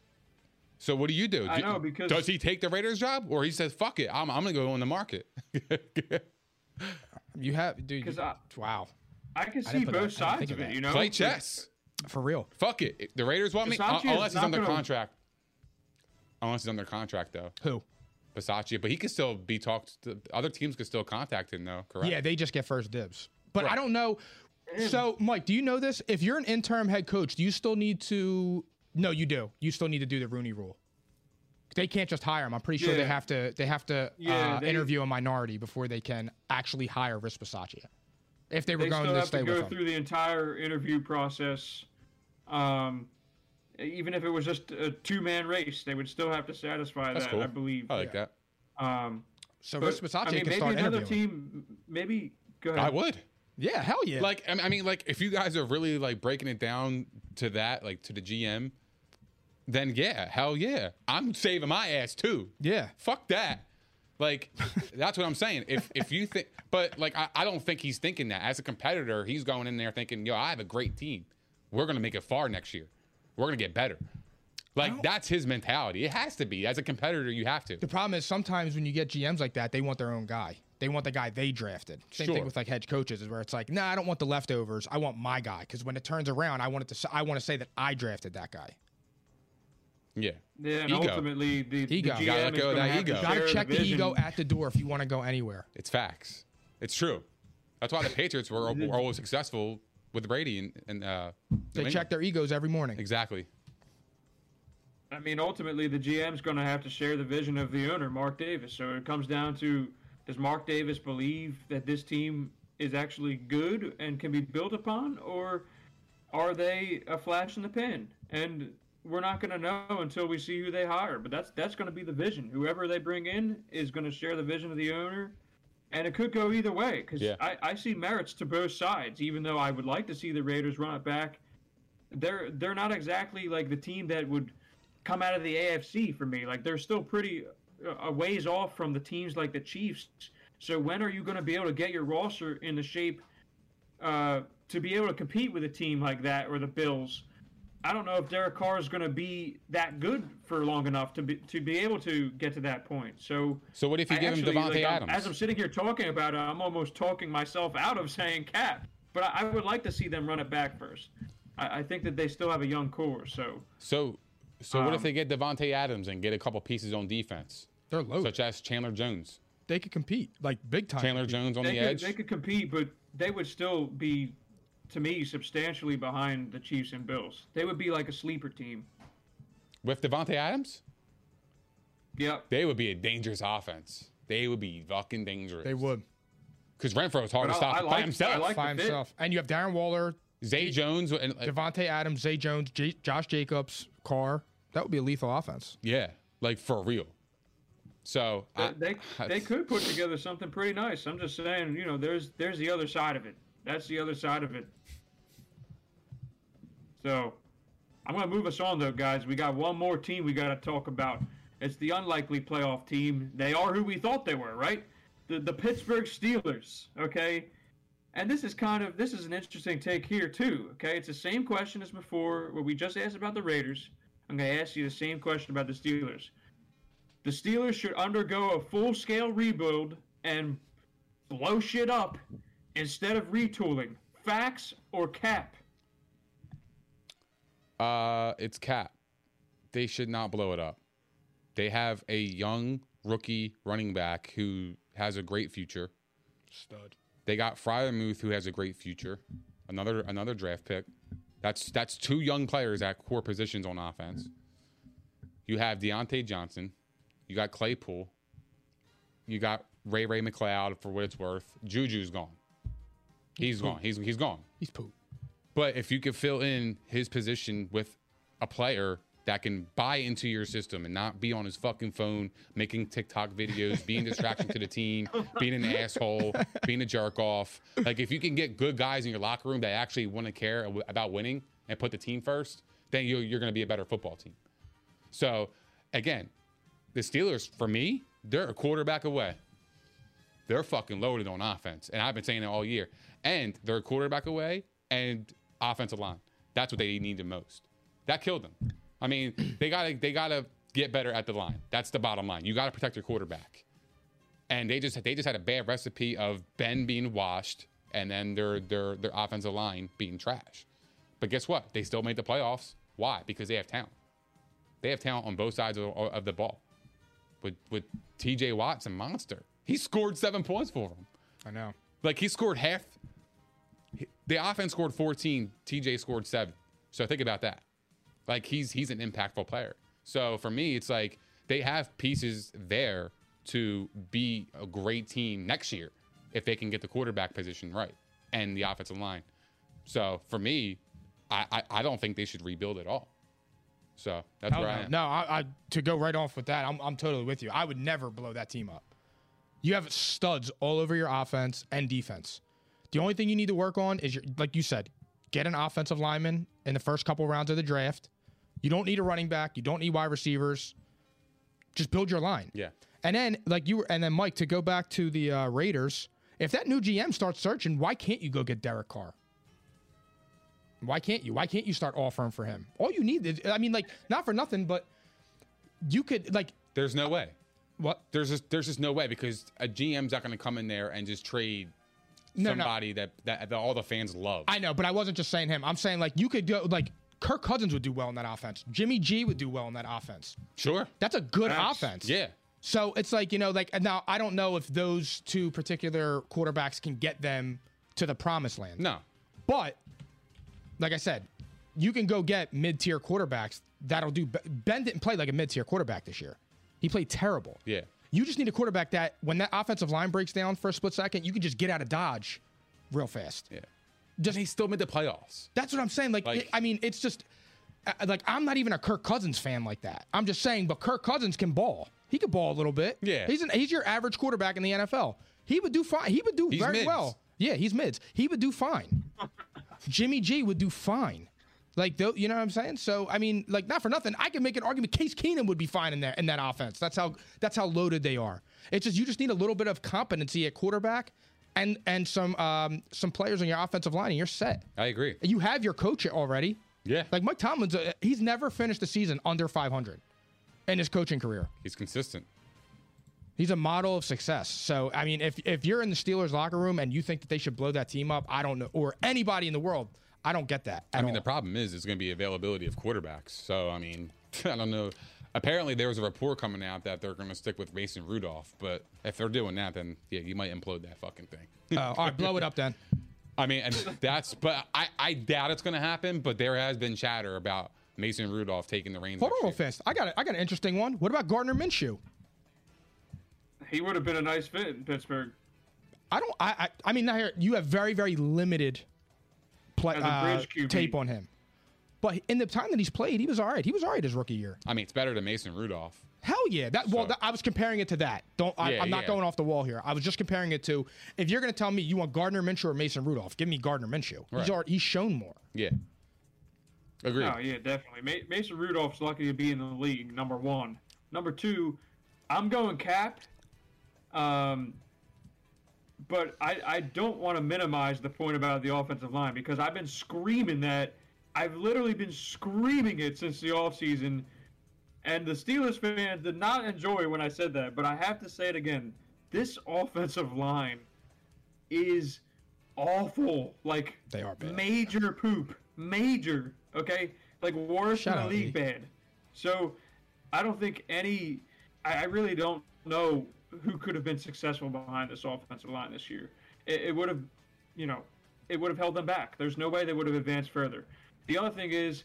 So what do you do? I know, because- does he take the Raiders job or he says fuck it, I'm, I'm gonna go on the market? You have, dude. 'Cause you- I- wow, I can see didn't put that- I both didn't sides of of it. that. You know, Play chess. for real. Fuck it. The Raiders want me Versace uh, unless he's not under gonna- contract. Unless he's under contract though, Who? Versace. But he could still be talked. To, other teams could still contact him though. Correct. Yeah, they just get first dibs. But I don't know. So, Mike, do you know this? If you're an interim head coach, do you still need to? No, you do. You still need to do the Rooney Rule. They can't just hire him. I'm pretty sure they have to. They have to Yeah, uh, they- interview a minority before they can actually hire Rich Bisaccia. If they were they going still to have stay to with go him. through the entire interview process. Um, even if it was just a two-man race, they would still have to satisfy That's that. cool. I believe. I like that. Um, so but, Rich Bisaccia I mean, can maybe start another interviewing. team. Maybe go ahead. I would. Yeah, hell yeah. Like, I mean, like, if you guys are really like breaking it down to that, like to the GM, then yeah, hell yeah, I'm saving my ass too. yeah. Fuck that. Like, that's what I'm saying. If if you think, but like, I, I don't think he's thinking that. As a competitor, he's going in there thinking, yo, I have a great team. We're gonna make it far next year. We're gonna get better. Like, that's his mentality. It has to be. As a competitor, you have to. The problem is sometimes when you get GMs like that, they want their own guy. They want the guy they drafted. Same Sure. thing with like head coaches, is where it's like, nah, I don't want the leftovers. I want my guy. Because when it turns around, I want it to. I want to say that I drafted that guy. Yeah. Yeah, and Ego. ultimately the, the Ego. GM Gotta let go of that ego. to gotta check the vision. ego at the door if you want to go anywhere. It's facts. It's true. That's why the Patriots were, were always successful with Brady and, and uh, They England. check their egos every morning. Exactly. I mean, ultimately, the GM's going to have to share the vision of the owner, Mark Davis. So it comes down to does Mark Davis believe that this team is actually good and can be built upon, or are they a flash in the pan? And we're not going to know until we see who they hire. But that's that's going to be the vision. Whoever they bring in is going to share the vision of the owner, and it could go either way. Because Yeah. I, I see merits to both sides. Even though I would like to see the Raiders run it back, they're they're not exactly like the team that would come out of the AFC for me. Like they're still pretty a ways off from the teams like the Chiefs. So when are you going to be able to get your roster in the shape uh, to be able to compete with a team like that or the Bills? I don't know if Derek Carr is going to be that good for long enough to be to be able to get to that point. So So what if you I give him actually, Davante like, I'm- Adams? As I'm sitting here talking about it, I'm almost talking myself out of saying Cap. But I, I would like to see them run it back first. I, I think that they still have a young core. So So, so what if Um, they get Davante Adams and get a couple pieces on defense, They're low. such as Chandler Jones? they could compete like big time. Chandler Jones on they the could, edge. they could compete, but they would still be, to me, substantially behind the Chiefs and Bills. They would be like a sleeper team. With Davante Adams, Yep. they would be a dangerous offense. They would be fucking dangerous. They would Because Renfrow is hard But to I- stop I by like- himself. I like- by himself, and you have Darren Waller, Zay Jones and uh, Davante Adams, Zay Jones, J- Josh Jacobs, Carr. That would be a lethal offense. yeah, like for real. So I, They, they they could put together something pretty nice. I'm just saying, you know, there's there's the other side of it. That's the other side of it. So, I'm gonna move us on though, guys. We got one more team we got to talk about. It's the unlikely playoff team. They are who we thought they were, right? The the Pittsburgh Steelers. Okay, and this is kind of this is an interesting take here too. Okay, it's the same question as before, where we just asked about the Raiders. I'm gonna ask you the same question about the Steelers. The Steelers should undergo a full scale rebuild and blow shit up instead of retooling. Facts or cap? Uh, it's Cap. They should not blow it up. They have a young rookie running back who has a great future. Stud. They got Freiermuth who has a great future. Another another draft pick. That's that's two young players at core positions on offense. You have Diontae Johnson. You got Claypool. You got Ray Ray McCloud for what it's worth. Juju's gone. He's gone. He's he's gone. He's poop. But if you could fill in his position with a player that can buy into your system and not be on his fucking phone making TikTok videos, being a distraction to the team, being an asshole, being a jerk off. Like if you can get good guys in your locker room that actually want to care about winning and put the team first, then you're, you're going to be a better football team. So again, the Steelers, for me, they're a quarterback away. They're fucking loaded on offense. And I've been saying it all year. And they're a quarterback away and offensive line. That's what they need the most. That killed them. I mean, they gotta they gotta get better at the line. That's the bottom line. You gotta protect your quarterback. And they just they just had a bad recipe of Ben being washed and then their their their offensive line being trash. But guess what? They still made the playoffs. Why? Because they have talent. They have talent on both sides of, of the ball. With with T.J. Watt's a monster. He scored seven points for them. I know. Like he scored half. The offense scored 14. TJ scored seven. So think about that. Like he's he's an impactful player. So for me, it's like they have pieces there to be a great team next year if they can get the quarterback position right and the offensive line. So for me, I I, I don't think they should rebuild at all. So that's Hell where I no, am. no I, I to go right off with that, I'm, I'm totally with you. I would never blow that team up. You have studs all over your offense and defense. The only thing you need to work on is your, like you said, get an offensive lineman in the first couple rounds of the draft. You don't need a running back. You don't need wide receivers. Just build your line. Yeah. And then, like you were, and then Mike, to go back to the uh, Raiders, if that new GM starts searching, why can't you go get Derek Carr? Why can't you? Why can't you start offering for him? All you need is, I mean, like, not for nothing, but you could, like, There's no way. what? There's just there's just no way because a GM's not going to come in there and just trade No, no. somebody That, that that all the fans love. I know, but I wasn't just saying him. I'm saying, like, you could go, like, Kirk Cousins would do well in that offense. Jimmy G would do well in that offense. sure. That's a good offense. Yeah. So it's like, you know, like, now I don't know if those two particular quarterbacks can get them to the promised land. No. But like I said, you can go get mid-tier quarterbacks that'll do. Ben didn't play like a mid-tier quarterback this year. He played terrible. Yeah. You just need a quarterback that when that offensive line breaks down for a split second, you can just get out of dodge real fast. Yeah. Just They still made the playoffs. that's what I'm saying. Like, Like- it- I mean, it's just uh, like I'm not even a Kirk Cousins fan like that. I'm just saying, but Kirk Cousins can ball. He could ball a little bit. Yeah. he's an, he's your average quarterback in the NFL. He would do fine. He would do He's very mids. well. Yeah, he's mids. He would do fine. Jimmy G would do fine. Like, you know what I'm saying? So, I mean, like, not for nothing, I can make an argument. Case Keenum would be fine in that in that offense. That's how that's how loaded they are. It's just you just need a little bit of competency at quarterback, and and some um, some players on your offensive line, and you're set. I agree. You have your coach already. Yeah. Like Mike Tomlin's, uh, he's never finished the season under 500 in his coaching career. He's consistent. He's a model of success. So, I mean, if if you're in the Steelers locker room and you think that they should blow that team up, I don't know, or anybody in the world, I don't get that. I mean, all. the problem is it's going to be availability of quarterbacks. So, I mean, I don't know. Apparently, there was a report coming out that they're going to stick with Mason Rudolph. But if they're doing that, then yeah, you might implode that fucking thing. Oh, all right, blow it up then. I mean, and that's, but I, I doubt it's going to happen. But there has been chatter about Mason Rudolph taking the reins. Hold on, next real year. fast. I got a, I got an interesting one. What about Gardner Minshew? He would have been a nice fit in Pittsburgh. I don't. I. I, I mean, now here you have very very limited play uh, tape on him, but in the time that he's played, he was all right. He was all right his rookie year. I mean, it's better than Mason Rudolph. Hell yeah! That well, So- that, I was comparing it to that. Don't I, Yeah, I'm not yeah. going off the wall here. I was just comparing it to if you're going to tell me you want Gardner Minshew or Mason Rudolph, give me Gardner Minshew. He's Right. already, he's shown more. Yeah. Agreed. Oh yeah, definitely. Ma- Mason Rudolph's lucky to be in the league. Number one. Number two, I'm going Cap. Um, but I I don't want to minimize the point about the offensive line because I've been screaming that. I've literally been screaming it since the offseason. And the Steelers fans did not enjoy when I said that, but I have to say it again. This offensive line is awful. Like They are bad. major poop. Major. Okay? Like worse Shout than the league bad. So I don't think any I, I really don't know who could have been successful behind this offensive line this year. It, it would have you know, it would have held them back. There's no way they would have advanced further. The other thing is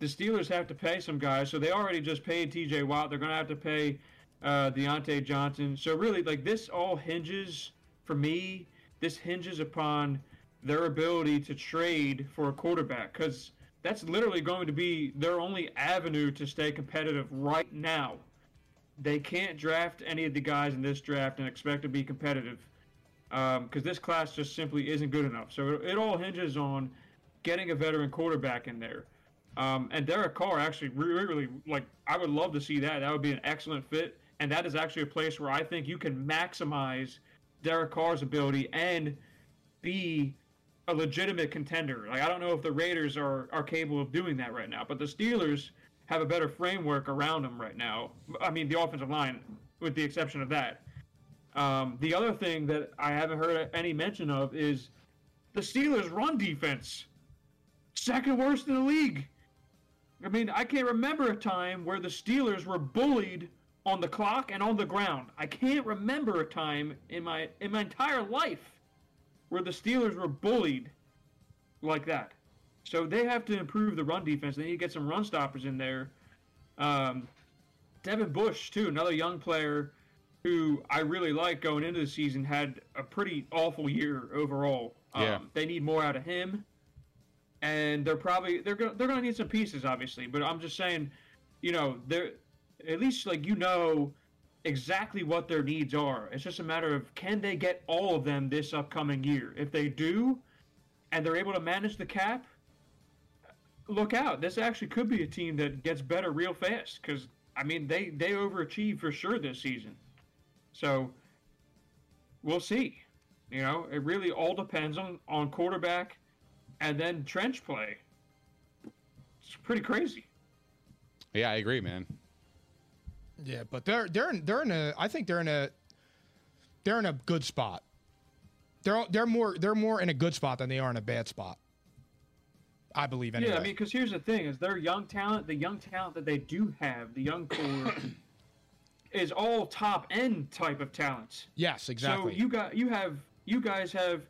the Steelers have to pay some guys, so they already just paid T.J. Watt. They're going to have to pay uh, Diontae Johnson. So really, like this all hinges for me. This hinges upon their ability to trade for a quarterback because that's literally going to be their only avenue to stay competitive right now. They can't draft any of the guys in this draft and expect to be competitive because this class just simply isn't good enough. So it, it all hinges on getting a veteran quarterback in there. Um, and Derek Carr actually really, really like I would love to see that. That would be an excellent fit. And that is actually a place where I think you can maximize Derek Carr's ability and be a legitimate contender. Like I don't know if the Raiders are are capable of doing that right now, but the Steelers have a better framework around them right now. I mean, the offensive line, with the exception of that. Um, the other thing that I haven't heard any mention of is the Steelers' run defense, second worst in the league. I mean, I can't remember a time where the Steelers were bullied on the clock and on the ground. I can't remember a time in my in my entire life where the Steelers were bullied like that. So they have to improve the run defense. They need to get some run stoppers in there. Um, Devin Bush too, another young player who I really like going into the season, had a pretty awful year overall. Yeah. Um, they need more out of him, and they're probably they're gonna they're gonna need some pieces, obviously. But I'm just saying, you know, they're at least like you know exactly what their needs are. It's just a matter of can they get all of them this upcoming year. If they do, and they're able to manage the cap, look out. This actually could be a team that gets better real fast because I mean they they overachieved for sure this season. So we'll see. You know, it really all depends on on quarterback and then trench play. It's pretty crazy. Yeah, I agree, man. Yeah, but they're they're in, they're in a I think they're in a they're in a good spot. They're they're more they're more in a good spot than they are in a bad spot. I believe anyway. Yeah, I mean, because here's the thing: is their young talent, the young talent that they do have, the young core, is all top end type of talents. yes, exactly. So you got you have you guys have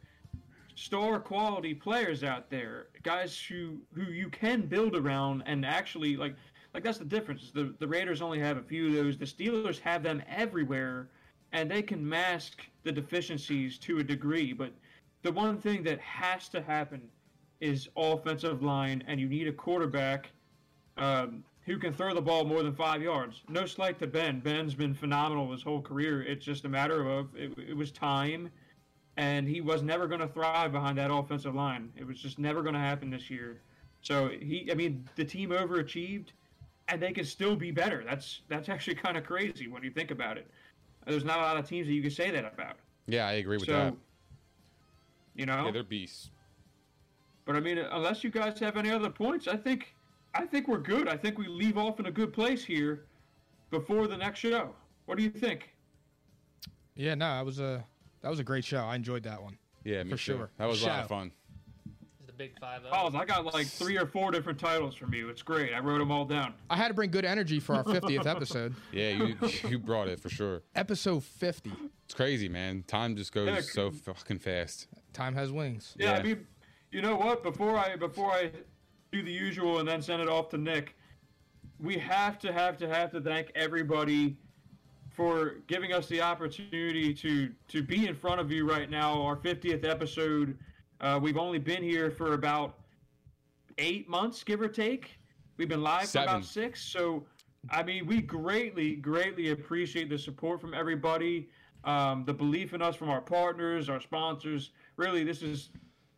star quality players out there, guys who who you can build around and actually like like that's the difference. The the Raiders only have a few of those. The Steelers have them everywhere, and they can mask the deficiencies to a degree. But the one thing that has to happen is offensive line, and you need a quarterback um, who can throw the ball more than five yards. No slight to Ben. Ben's been phenomenal his whole career. It's just a matter of it, it was time, and he was never going to thrive behind that offensive line. It was just never going to happen this year. So he, I mean, the team overachieved, and they can still be better. That's that's actually kind of crazy when you think about it. There's not a lot of teams that you can say that about. Yeah, I agree with so, that. you know, Yeah, they're beasts. but I mean, unless you guys have any other points, I think I think we're good. I think we leave off in a good place here before the next show. What do you think? Yeah, no, I was a that was a great show. I enjoyed that one. Yeah, me For too. sure. That was a lot of fun. The big five. Oh, I got like three or four different titles from you. It's great. I wrote them all down. I had to bring good energy for our 50th episode. Yeah, you you brought it for sure. Episode 50. It's crazy, man. Time just goes Yeah, so fucking fast. Time has wings. Yeah, Yeah. I mean, you know what? Before I before I do the usual and then send it off to Nick, we have to have to have to thank everybody for giving us the opportunity to to be in front of you right now. Our 50th episode. Uh, we've only been here for about eight months, give or take. We've been live for about six. So, I mean, we greatly, greatly appreciate the support from everybody, um, the belief in us from our partners, our sponsors. Really, this is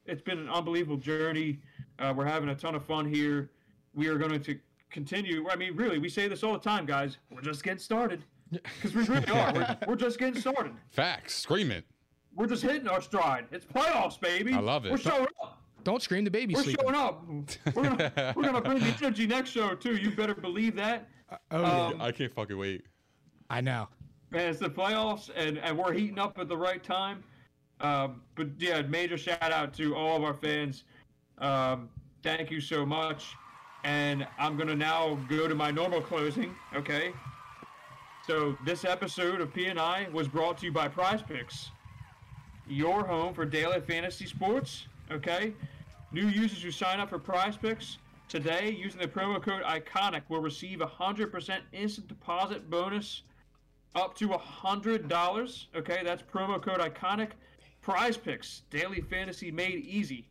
it's been an unbelievable journey. Uh, we're having a ton of fun here. We are going to continue. I mean, really, we say this all the time, guys. We're just getting started because we really are. We're, we're just getting started. Facts. Scream it. We're just hitting our stride. It's playoffs, baby. I love it. We're showing up. Don't scream the baby We're sleeping. showing up. We're gonna, we're gonna bring the energy next show too. You better believe that. Oh, yeah. Um, I can't fucking wait. I know. Man, it's the playoffs, and, and we're heating up at the right time. Um, but yeah, major shout out to all of our fans. Um, thank you so much. And I'm gonna now go to my normal closing. Okay. So this episode of P&I was brought to you by Prize Picks, your home for daily fantasy sports. Okay. New users who sign up for Prize Picks today using the promo code ICONIC will receive a 100% instant deposit bonus up to a hundred dollars. Okay, that's promo code iconic. Prize picks, daily fantasy made easy.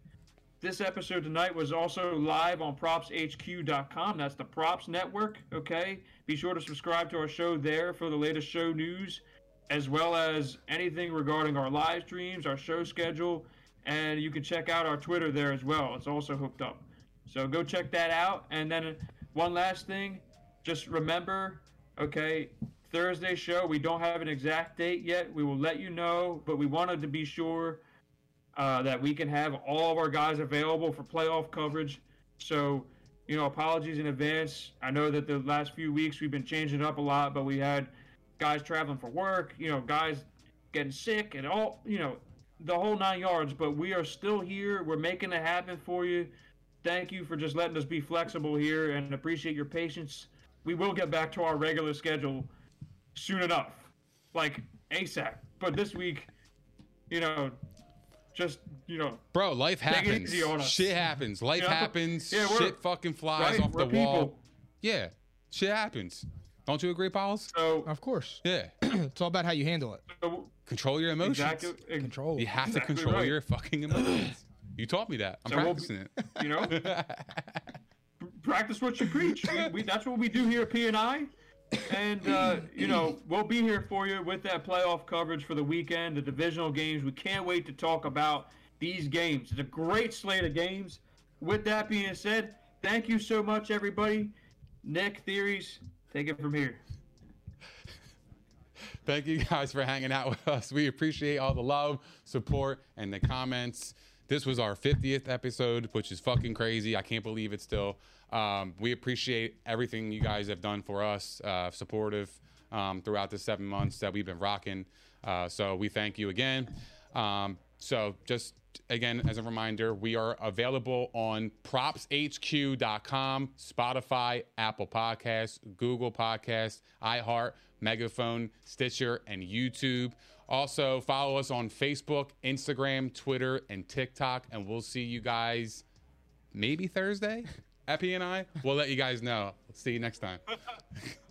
This episode tonight was also live on propshq.com. That's the Props Network. Okay, be sure to subscribe to our show there for the latest show news, as well as anything regarding our live streams, our show schedule, and you can check out our Twitter there as well. It's also hooked up. So go check that out. And then one last thing, just remember, okay, Thursday show. We don't have an exact date yet. We will let you know, but we wanted to be sure uh, that we can have all of our guys available for playoff coverage. So, you know, apologies in advance. I know that the last few weeks we've been changing up a lot, but we had guys traveling for work, you know, guys getting sick and all, you know, the whole nine yards. But we are still here. We're making it happen for you. Thank you for just letting us be flexible here and appreciate your patience. We will get back to our regular schedule soon enough, like ASAP. But this week, you know, just you know, Bro, life happens. easy on us. Shit happens. Life Yeah. happens. Yeah, Shit fucking flies right? off the We're wall. people. Yeah. Shit happens. Don't you agree, Pauls? So, Of course. Yeah. It's all about how you handle it. so Control your emotions. exactly, ex- Control. You have to control right. your fucking emotions. You taught me that. I'm So we'll- practicing it. you know, practice what you preach. We, we, that's what we do here at P and I. And uh, you know, we'll be here for you with that playoff coverage for the weekend, the divisional games. We can't wait to talk about these games. It's a great slate of games. With that being said, thank you so much, everybody. Nick Theories, take it from here. Thank you guys for hanging out with us. We appreciate all the love, support, and the comments. This was our 50th episode, which is fucking crazy. I can't believe it still. Um, we appreciate everything you guys have done for us, uh, supportive um, throughout the seven months that we've been rocking. Uh, so we thank you again. Um, so just again, as a reminder, we are available on propshq.com, Spotify, Apple Podcasts, Google Podcasts, iHeart, Megaphone, Stitcher, and YouTube. Also, follow us on Facebook, Instagram, Twitter, and TikTok, and we'll see you guys maybe Thursday at P&I. We'll let you guys know. See you next time.